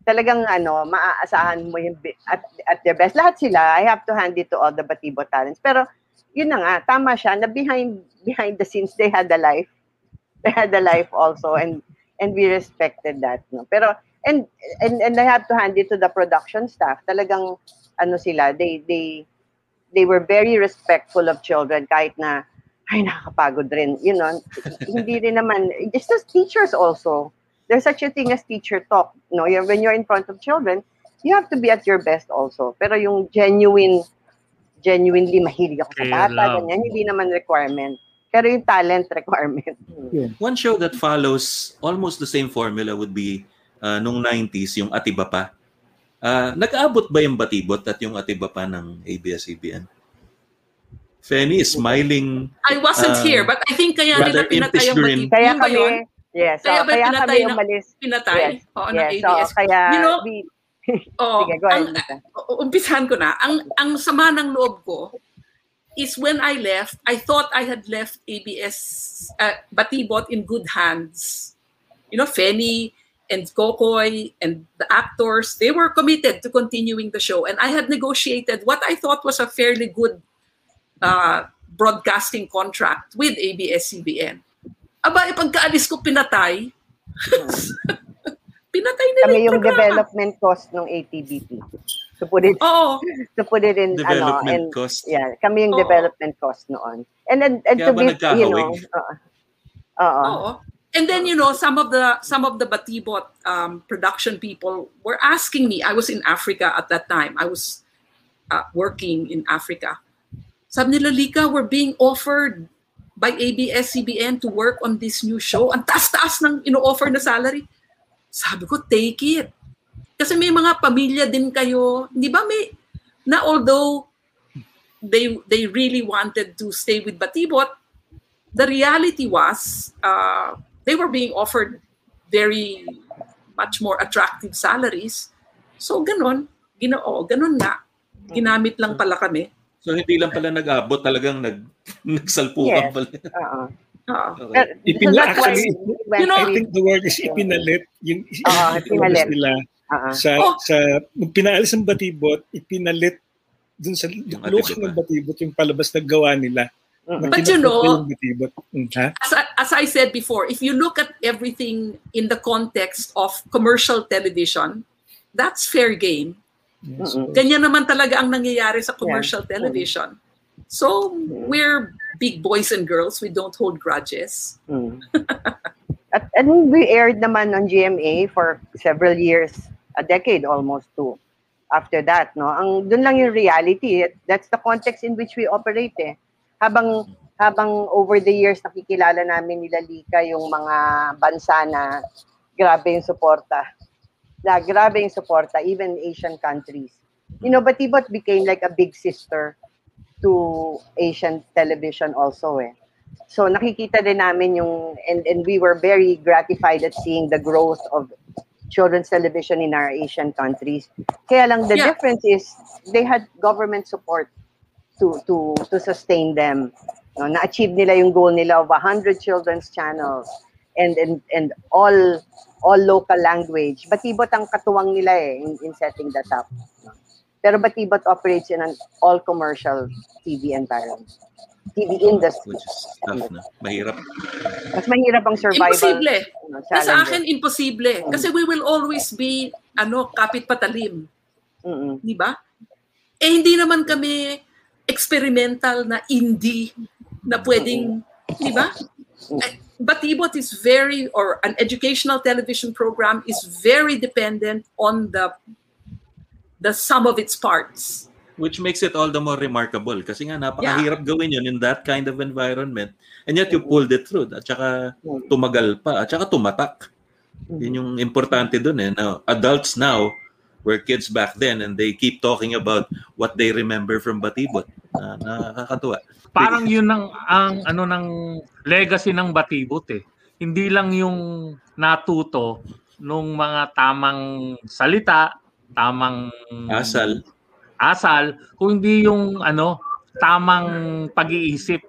talagang ano, maaasahan mo yung at, at their best. Lahat sila, I have to hand it to all the Batibo talents. Pero, yun na nga, tama siya, na behind, behind the scenes, they had a life they had a life also and and we respected that no pero and and and I have to hand it to the production staff talagang ano sila they they they were very respectful of children kahit na ay nakakapagod rin. You know hindi rin naman just as teachers also. There's such a thing as teacher talk no? You're, when you're in front of children you have to be at your best also. Pero yung genuine genuinely mahilig ako sa bata ganyan hindi naman requirement. Pero yung talent requirement. One show that follows almost the same formula would be uh, nung 90s, yung Atiba pa. Uh, nag-aabot ba yung Batibot at yung Atiba pa ng ABS-CBN? Fanny is smiling. I wasn't Uh, here, but I think kaya nila pinatay grin. batid. Kaya kami, yun? yes, Kaya so, ba kaya pinatay kami umalis. Pinatay? Yes, Oo, ng yes, so, ABS. kaya, You know, we, Oh, sige, go ahead. ang, umpisahan ko na. Ang, ang sama ng loob ko is when I left, I thought I had left ABS, uh, Batibot in good hands. You know, Feni and Kokoy and the actors, they were committed to continuing the show. And I had negotiated what I thought was a fairly good uh, broadcasting contract with ABS-CBN. Aba, eh, ipagkaalis ko pinatay. pinatay nila Kami yung programa. development cost ng ATBP. To put it, Oo. to put it in, ano, Development and, cost. yeah, kami yung Oo. development cost noon. And then, and Kaya to be, you nagkahawig? know, uh, uh, uh. oo. Oo. Oo. And then you know some of the some of the Batibot um, production people were asking me. I was in Africa at that time. I was uh, working in Africa. Sabi nila, Lika, we're being offered by ABS-CBN to work on this new show. Ang taas-taas ng ino-offer na salary. Sabi ko, take it. Kasi may mga pamilya din kayo. Di ba may, na although they they really wanted to stay with Batibot, the reality was uh, they were being offered very much more attractive salaries. So ganon, ginoo, ganon nga. Ginamit lang pala kami. So hindi lang pala nag-abot, talagang nag nagsalpukan Yes. pala. Oo. Oo. Okay. Pero- so actually, You know, I think the word is ipinalit. Yung Oo, ipinalit. nila Oo. sa, Oh. sa, nung pinaalis ang batibot, ipinalit dun sa Atiba ng batibot, yung palabas na gawa nila. Mm-mm. na But you know- yung batibot. As I, as I said before, if you look at everything in the context of commercial television, that's fair game. Yes. Ganyan naman talaga ang nangyayari sa commercial television. So, we're big boys and girls. We don't hold grudges. Mm. At and we aired naman on GMA for several years, a decade almost too. After that, no. Ang doon lang yung reality. That's the context in which we operate eh. Habang habang over the years nakikilala namin nila Lika yung mga bansa na grabe yung suporta. Na grabe yung suporta even Asian countries. You know, Batibot became like a big sister to Asian television also eh. So nakikita din namin yung and and we were very gratified at seeing the growth of children's television in our Asian countries. Kaya lang the Yeah. difference is they had government support to to to sustain them. No, na-achieve nila yung goal nila of 100 children's channels and and and all all local language. Batibot ang katuwang nila eh in, in setting that up. No? Pero Batibot operates in an all commercial TV environment. TV industry. Which is tough na. Mahirap. Mas mahirap ang survival. Imposible. ano, Sa akin, imposible. Kasi we will always be, ano, kapit patalim. Mm-mm. Di ba? Eh, hindi naman kami experimental na indie na pwedeng, di ba? Eh, Batibot is very, or an educational television program is very dependent on the the sum of its parts. Which makes it all the more remarkable kasi nga napakahirap gawin yun in that kind of environment. And yet you pulled it through. At saka tumagal pa. At saka tumatak. Yun yung importante dun eh. Now, adults now were kids back then and they keep talking about what they remember from Batibot. Na, nakakatuwa. Parang yun ang, ang ano ng legacy ng Batibot eh. Hindi lang yung natuto nung mga tamang salita, tamang Asal. asal, kung hindi yung ano, tamang pag-iisip,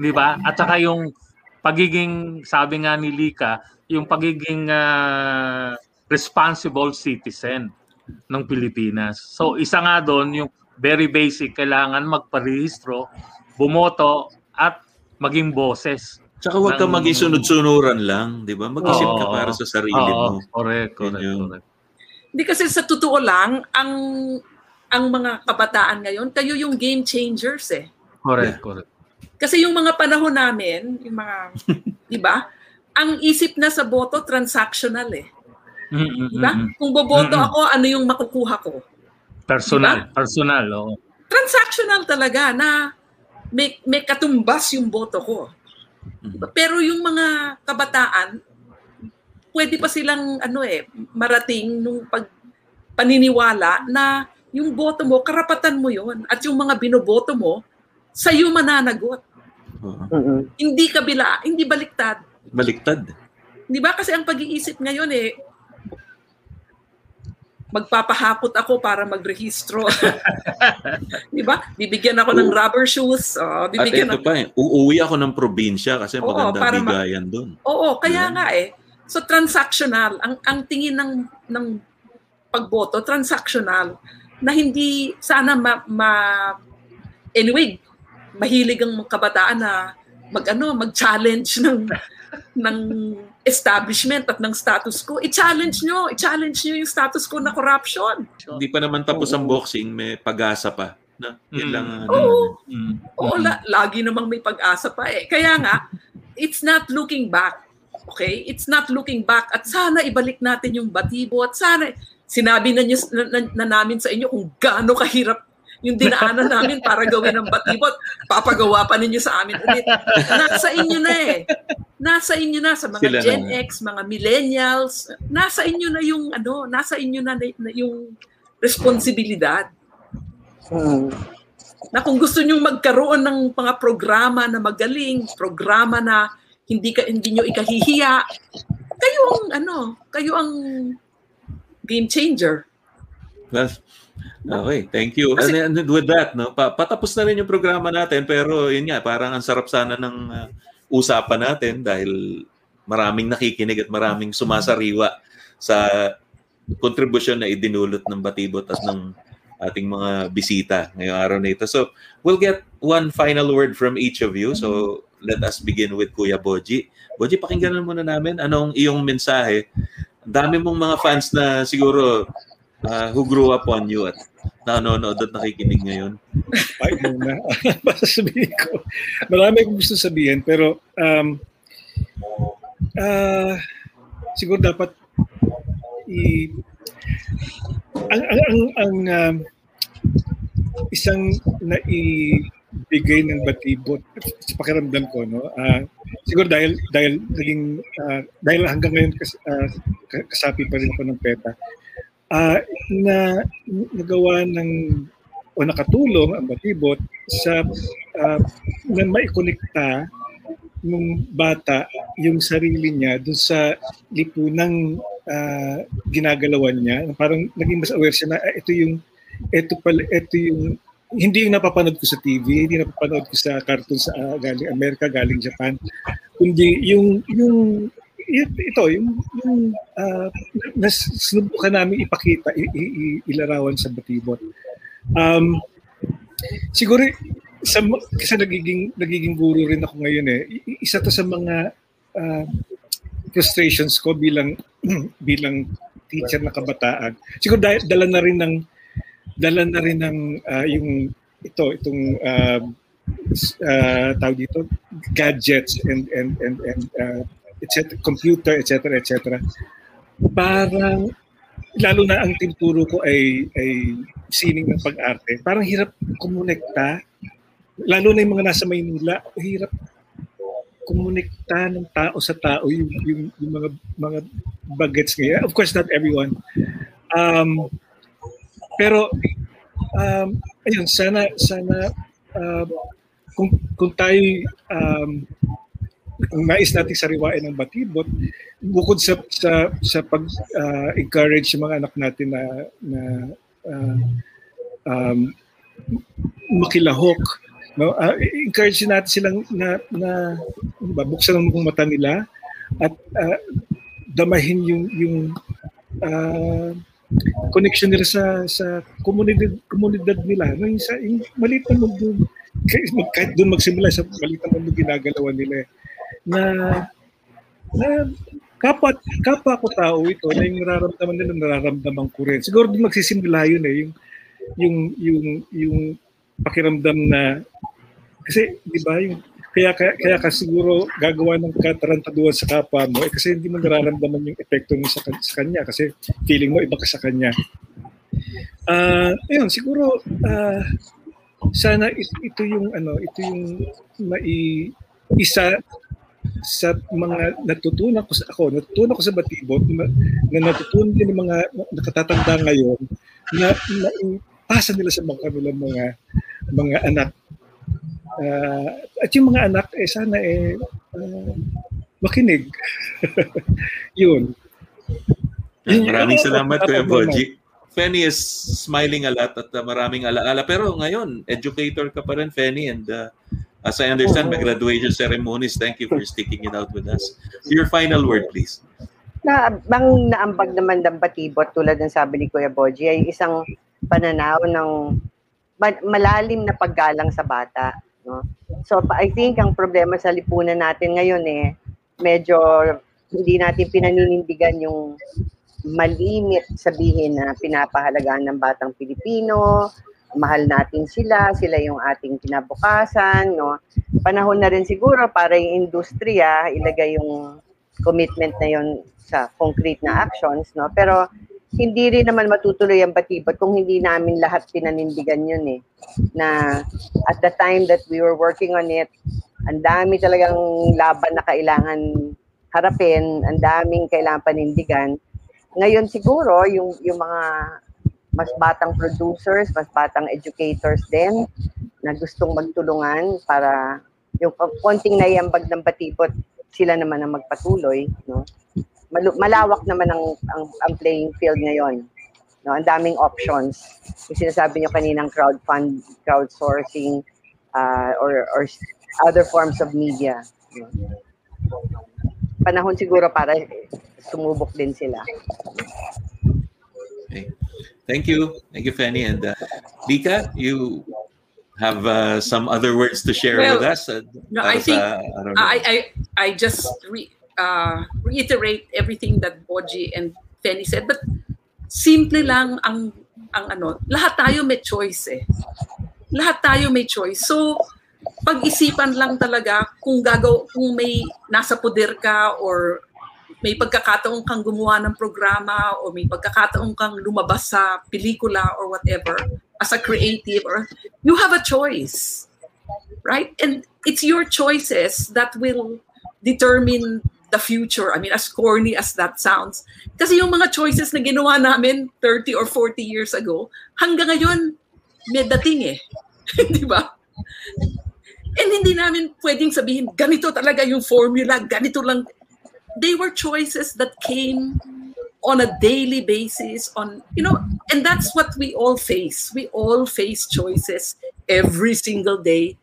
'di ba? At saka yung pagiging sabi nga ni Lika, yung pagiging ah, responsible citizen ng Pilipinas. So isa nga doon yung very basic kailangan magparehistro, bumoto at maging boses. Tsaka huwag ka Ng- maging sunod-sunuran lang, di ba? Mag-isip ka Oo. para sa sarili Oo, mo. correct, correct, Yun correct. Hindi kasi sa totoo lang, ang ang mga kabataan ngayon, kayo yung game changers eh. Correct, correct. Kasi yung mga panahon namin, yung mga, di ba? Ang isip na sa boto, transactional eh. Mm, mm, Di ba? mm, mm. Kung boboto Mm-mm. ako, ano yung makukuha ko? Personal, personal, oo. Transactional talaga na may, may katumbas yung boto ko. Diba? Pero yung mga kabataan, pwede pa silang ano eh, marating nung pag paniniwala na yung boto mo, karapatan mo yon At yung mga binoboto mo, sa'yo mananagot. Oo. Mm-mm. Hindi kabila, hindi baliktad. Baliktad. Di ba? Kasi ang pag-iisip ngayon eh, magpapahakot ako para magrehistro. Di ba? Bibigyan ako ng rubber shoes. Oh, At bibigyan ito ako. pa eh, uuwi ako ng probinsya kasi Oo, magandang para ma- bigayan doon. Oo, kaya Yeah. nga eh. So transactional, ang ang tingin ng ng pagboto transactional na hindi sana ma, ma- anyway, mahilig ang kabataan na mag-ano, mag-challenge ng ng establishment at ng status quo. I-challenge nyo, i-challenge nyo yung status quo na corruption. Hindi pa naman tapos ang boxing, may pag-asa pa. Na, yun Mm. lang, ano. Oo, Mm, Oo, mm. la- lagi namang may pag-asa pa eh. Kaya nga, it's not looking back. Okay? It's not looking back. At sana ibalik natin yung batibo. At sana, sinabi na, niyo, na, na, na namin sa inyo kung gaano kahirap yung dinaanan namin para gawin ng batibot. Papagawa pa ninyo sa amin ulit. Nasa inyo na eh. Nasa inyo na sa mga Sila na. Gen X, mga millennials. Nasa inyo na yung ano, nasa inyo na, na yung responsibilidad Mm. na kung gusto niyo magkaroon ng mga programa na magaling, programa na hindi ka hindi niyo ikahihiya, kayo ang ano, kayo ang game changer. Well, okay, thank you. Kasi- and, and with that, no, pa, patapos na rin yung programa natin pero yun nga, parang ang sarap sana ng uh, usapan natin dahil maraming nakikinig at maraming sumasariwa sa kontribusyon na idinulot ng Batibot at ng ating mga bisita ngayong araw na ito. So, we'll get one final word from each of you. So, let us begin with Kuya Boji. Boji, pakinggan muna namin anong iyong mensahe. Ang dami mong mga fans na siguro uh, who grew up on you at nanonood at nakikinig ngayon. Ay, muna. Basta sabihin ko. Marami akong gusto sabihin, pero um, ah, siguro dapat i ang ang ang, ang um, isang naibigay ng batibot sa pakiramdam ko no ah, siguro dahil dahil naging ah, dahil hanggang ngayon kas, ka- kasapi pa rin ako ng PETA ah, na nagawa ng o nakatulong ang batibot sa ah, na maikonekta nung bata yung sarili niya doon sa lipunang ah, ginagalawan niya. Parang naging mas aware siya na ah, ito yung ito pala ito yung hindi yung napapanood ko sa TV, hindi napapanood ko sa cartoon sa ah, galing Amerika, galing Japan, kundi yung yung ito yung yung uh, nas sinubukan namin ipakita i- i- i- ilarawan sa batibot. Um, siguro sa kasi nagiging nagiging guro rin ako ngayon eh. Isa to sa mga ah, frustrations ko bilang bilang teacher na kabataan. Siguro dahil dala na rin ng dala na rin ng ah, yung ito itong uh, tawag dito gadgets and and and and uh, etc computer etc etc parang lalo na ang tinuturo ko ay ay sining ng pag-arte. Parang hirap kumonekta. Lalo na yung mga nasa Maynila, hirap kumonekta ng tao sa tao yung, yung, yung mga mga bagets ngayon. Of course, not everyone. Um, pero um, ayun, sana sana uh, kung kung tayo um, kung nais nating sariwain ng batibot, bukod sa sa sa pag uh, encourage yung mga anak natin na na uh, um, makilahok no uh, encourage natin silang na na ano ba, buksan ang mata nila at uh, damahin yung yung uh, connection nila sa sa komunidad komunidad nila. No yung, sa, yung maliit na mundo kahit doon magsimula sa maliit na mundo ginagalawan nila eh na na kapwa kapwa ko tao ito na yung nararamdaman nila nararamdaman ko rin. Siguro din magsisimula yun eh yung yung yung yung pakiramdam na kasi di ba yung kaya kaya, kaya ka siguro gagawa ng katarantaduhan sa kapwa mo eh, kasi hindi mo nararamdaman yung epekto mo sa, sa kanya kasi feeling mo iba ka sa kanya. Uh, ayun siguro uh, sana ito yung ano ito yung mai isa sa mga natutunan ko sa ako, natutunan ko sa Batibot na, na natutunan din ng mga nakatatanda ngayon na, na nila sa mga kanilang mga mga anak. Uh, at yung mga anak, eh sana eh uh, makinig. Yun. Yun. Maraming salamat, Kuya Boji. Fenny is smiling a lot at uh, maraming alaala. Pero ngayon, educator ka pa rin, Fenny, and uh, As I understand, may graduation ceremonies. Thank you for sticking it out with us. Your final word, please. Na, bang naambag naman ng batibot tulad ng sabi ni Kuya Boji ay isang pananaw ng malalim na paggalang sa bata. No? So I think ang problema sa lipunan natin ngayon eh, medyo hindi natin pinaninindigan yung malimit sabihin na pinapahalagaan ng batang Pilipino, mahal natin sila, sila yung ating kinabukasan, no? Panahon na rin siguro para yung industriya ilagay yung commitment na yon sa concrete na actions, no? Pero hindi rin naman matutuloy ang batibot kung hindi namin lahat pinanindigan yun eh. Na at the time that we were working on it, ang dami talagang laban na kailangan harapin, ang daming kailangan panindigan. Ngayon siguro, yung, yung mga mas batang producers, mas batang educators din na gustong magtulungan para yung konting naiambag ng batipot, sila naman ang magpatuloy. No? Malawak naman ang, ang, ang playing field ngayon. No? Ang daming options. Yung sinasabi nyo kaninang crowdfund, crowdsourcing, uh, or, or other forms of media. No? Panahon siguro para sumubok din sila. Okay. Thank you. Thank you, Fanny. And uh, Lika, you have uh, some other words to share well, with us? Uh, no, I think I, I, I, I, just re, uh, reiterate everything that Boji and Fanny said. But simple lang ang, ang ano, lahat tayo may choice eh. Lahat tayo may choice. So, pag-isipan lang talaga kung gagaw kung may nasa poder ka or may pagkakataon kang gumawa ng programa o may pagkakataon kang lumabas sa pelikula or whatever as a creative or you have a choice right? And it's your choices that will determine the future. I mean as corny as that sounds. Kasi yung mga choices na ginawa namin 30 or 40 years ago hanggang ngayon may dating eh. Di ba? And hindi namin pwedeng sabihin ganito talaga yung formula ganito lang they were choices that came on a daily basis on you know and that's what we all face. We all face choices every single day.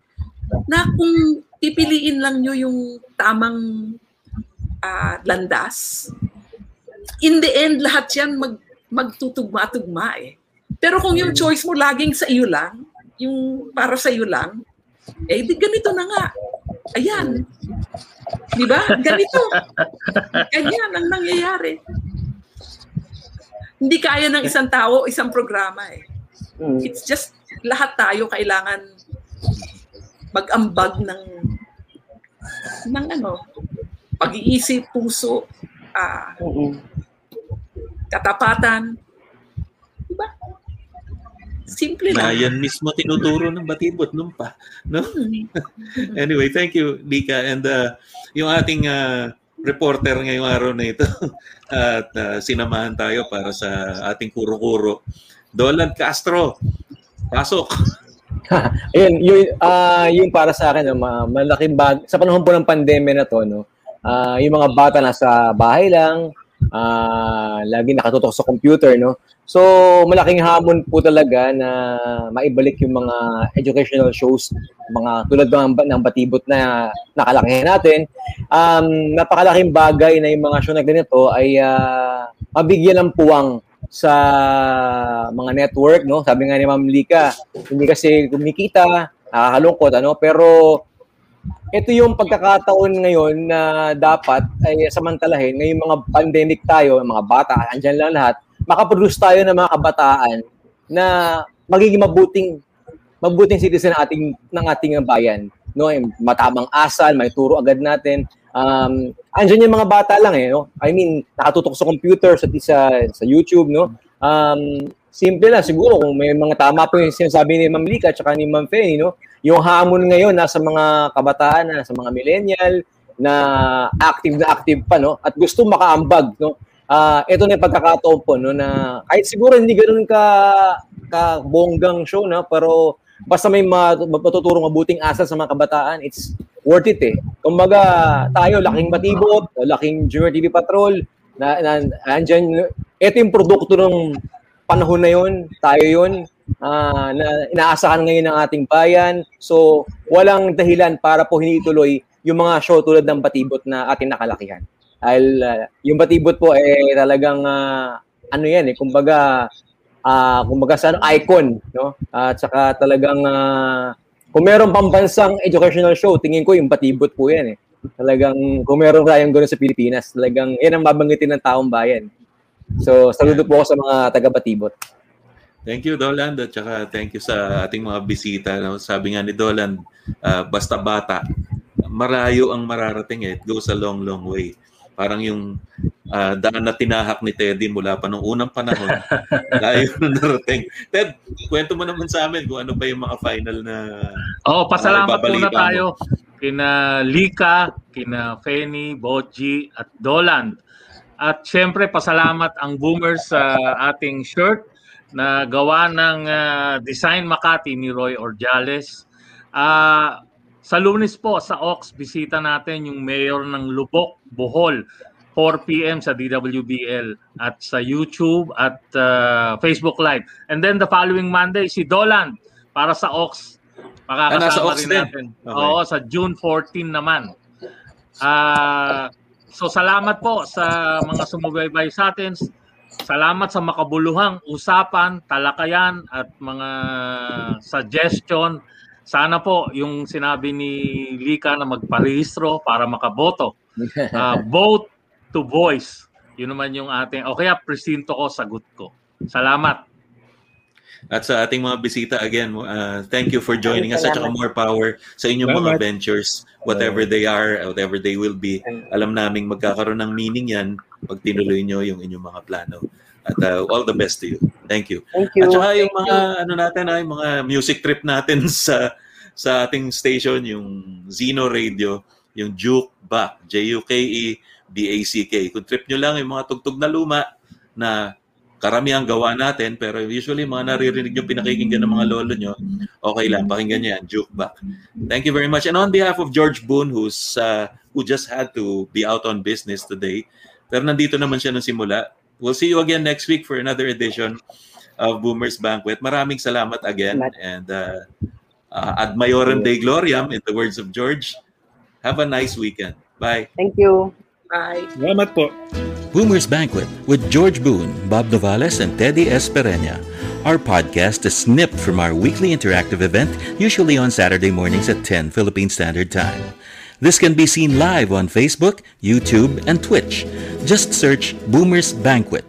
Na kung pipiliin lang nyo yung tamang uh, landas in the end lahat yan mag magtutugma-tugma eh. Pero kung yung choice mo laging sa iyo lang yung para sa iyo lang eh di ganito na nga. Ayan Di ba? Ganito. Ganyan ang nangyayari. Hindi kaya ng isang tao, isang programa eh. Mm. It's just, lahat tayo kailangan mag-ambag ng ng ano, pag-iisip, puso, uh, katapatan. Simple Na lang. yan mismo tinuturo ng batibot nung pa. No? anyway, thank you, Lika. And uh, yung ating uh, reporter ngayong araw na ito at uh, sinamahan tayo para sa ating kuro-kuro. Dolan Castro, pasok. Ayun, yun, ah yung para sa akin, no, ma- malaking bag, sa panahon po ng pandemya na to, no, ah yung mga bata nasa bahay lang, ah lagi nakatutok sa computer, no. So, malaking hamon po talaga na maibalik yung mga educational shows, mga tulad ng, ng batibot na nakalakihan natin. Um, napakalaking bagay na yung mga show na ganito ay ah, mabigyan ng puwang sa mga network, no? Sabi nga ni Ma'am Lika, hindi kasi kumikita, nakakalungkot, ano? Pero ito yung pagkakataon ngayon na dapat ay samantalahin ngayong mga pandemic tayo, mga bata, andyan lang lahat, makaproduce tayo ng mga kabataan na magiging mabuting mabuting citizen ng ating ng ating bayan no? Matamang asal may turo agad natin. Um andyan yung mga bata lang eh no? I mean nakatutok sa computer sa sa, sa YouTube no? Um simple lang siguro kung may mga tama po yung sinasabi ni Ma'am Lika at ni Ma'am Fanny no? Yung hamon ngayon nasa mga kabataan na sa mga millennial na active na active pa no? At gusto makaambag no? Ah ito na yung pagkakataon po no? Na kahit siguro hindi ganoon ka ka bonggang show na pero basta may ma- matuturong mabuting asal sa mga kabataan it's worth it eh. Kumbaga tayo laking batibot laking junior TV patrol na, na andyan ito yung produkto ng panahon na yon tayo yon ah, na inaasahan ngayon ng ating bayan. So walang dahilan para po hindi ituloy yung mga show tulad ng batibot na ating nakalakihan. Dahil ah, yung batibot po eh talagang ah, ano yan eh kumbaga ah kumbaga sa icon no? At saka talagang ah, kung meron pambansang educational show tingin ko yung batibot po yan eh. Talagang kung meron tayong gano'n sa Pilipinas talagang yan ang babanggitin ng taong bayan so saludo po ako sa mga taga Batibot Thank you, Dolan. At saka thank you sa ating mga bisita. No? Sabi nga ni Dolan, ah, basta bata, marayo ang mararating eh. It goes a long, long way. Parang yung ah, daan na tinahak ni Teddy mula pa nung unang panahon. layo na narating. Ted, kwento mo naman sa amin kung ano pa yung mga final na... Oh, pasalamat Ah, ibabalita muna tayo kina Lika, kina Feni, Boji at Dolan. At syempre pasalamat ang Boomers sa ating shirt na gawa ng ah, Design Makati ni Roy Orjales. Ah, sa lunes po sa Ox, bisita natin yung mayor ng Lubok, Bohol. 4 p.m. sa DWBL at sa YouTube at ah, Facebook Live. And then the following Monday, si Dolan para sa Ox. Ah, Makakasama Ox rin natin. Okay. Oo, sa June 14 naman. Ah, so salamat po sa mga sumubaybay sa atin. Salamat sa makabuluhang usapan, talakayan at mga suggestion. Sana po yung sinabi ni Lika na magparehistro para makaboto. Ah, vote to voice. Yun naman yung ating, o kaya presinto ko, sagot ko. Salamat. At sa ating mga bisita, again, uh, thank you for joining us at saka more power sa inyong mga ventures, whatever they are, whatever they will be. Alam naming magkakaroon ng meaning yan pag tinuloy nyo yung inyong mga plano. At uh, all the best to you. Thank you. Thank you. At saka yung mga ano natin ay mga music trip natin sa sa ating station yung Zeno Radio, yung Juke Back, J U K E B A C K. Kung trip nyo lang yung mga tugtog na luma na karamihan gawa natin pero usually mga naririnig yung pinakikinggan ng mga lolo nyo, okay lang pakinggan nyo yan, Juke Back. Thank you very much. And on behalf of George Boone who's uh, who just had to be out on business today, pero nandito naman siya nung simula. We'll see you again next week for another edition of Boomers Banquet. Maraming salamat again. And uh, uh, ad maiorem Dei gloriam, in the words of George. Have a nice weekend. Bye. Thank you. Bye. Salamat po. Boomer's Banquet with George Boone, Bob Novales, and Teddy S. Perenya. Our podcast is snipped from our weekly interactive event, usually on Saturday mornings at 10 Philippine Standard Time. This can be seen live on Facebook, YouTube, and Twitch. Just search Boomer's Banquet.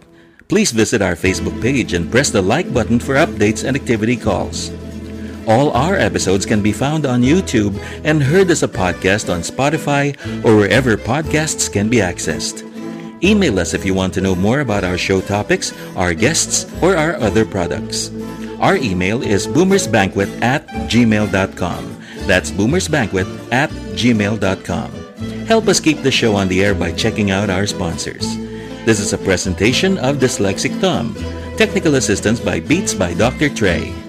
Please visit our Facebook page and press the like button for updates and activity calls. All our episodes can be found on YouTube and heard as a podcast on Spotify or wherever podcasts can be accessed. Email us if you want to know more about our show topics, our guests, or our other products. Our email is boomersbanquet at gmail.com. That's boomersbanquet at gmail.com. Help us keep the show on the air by checking out our sponsors. This is a presentation of Dyslexic Thumb. Technical assistance by Beats by Dr. Trey.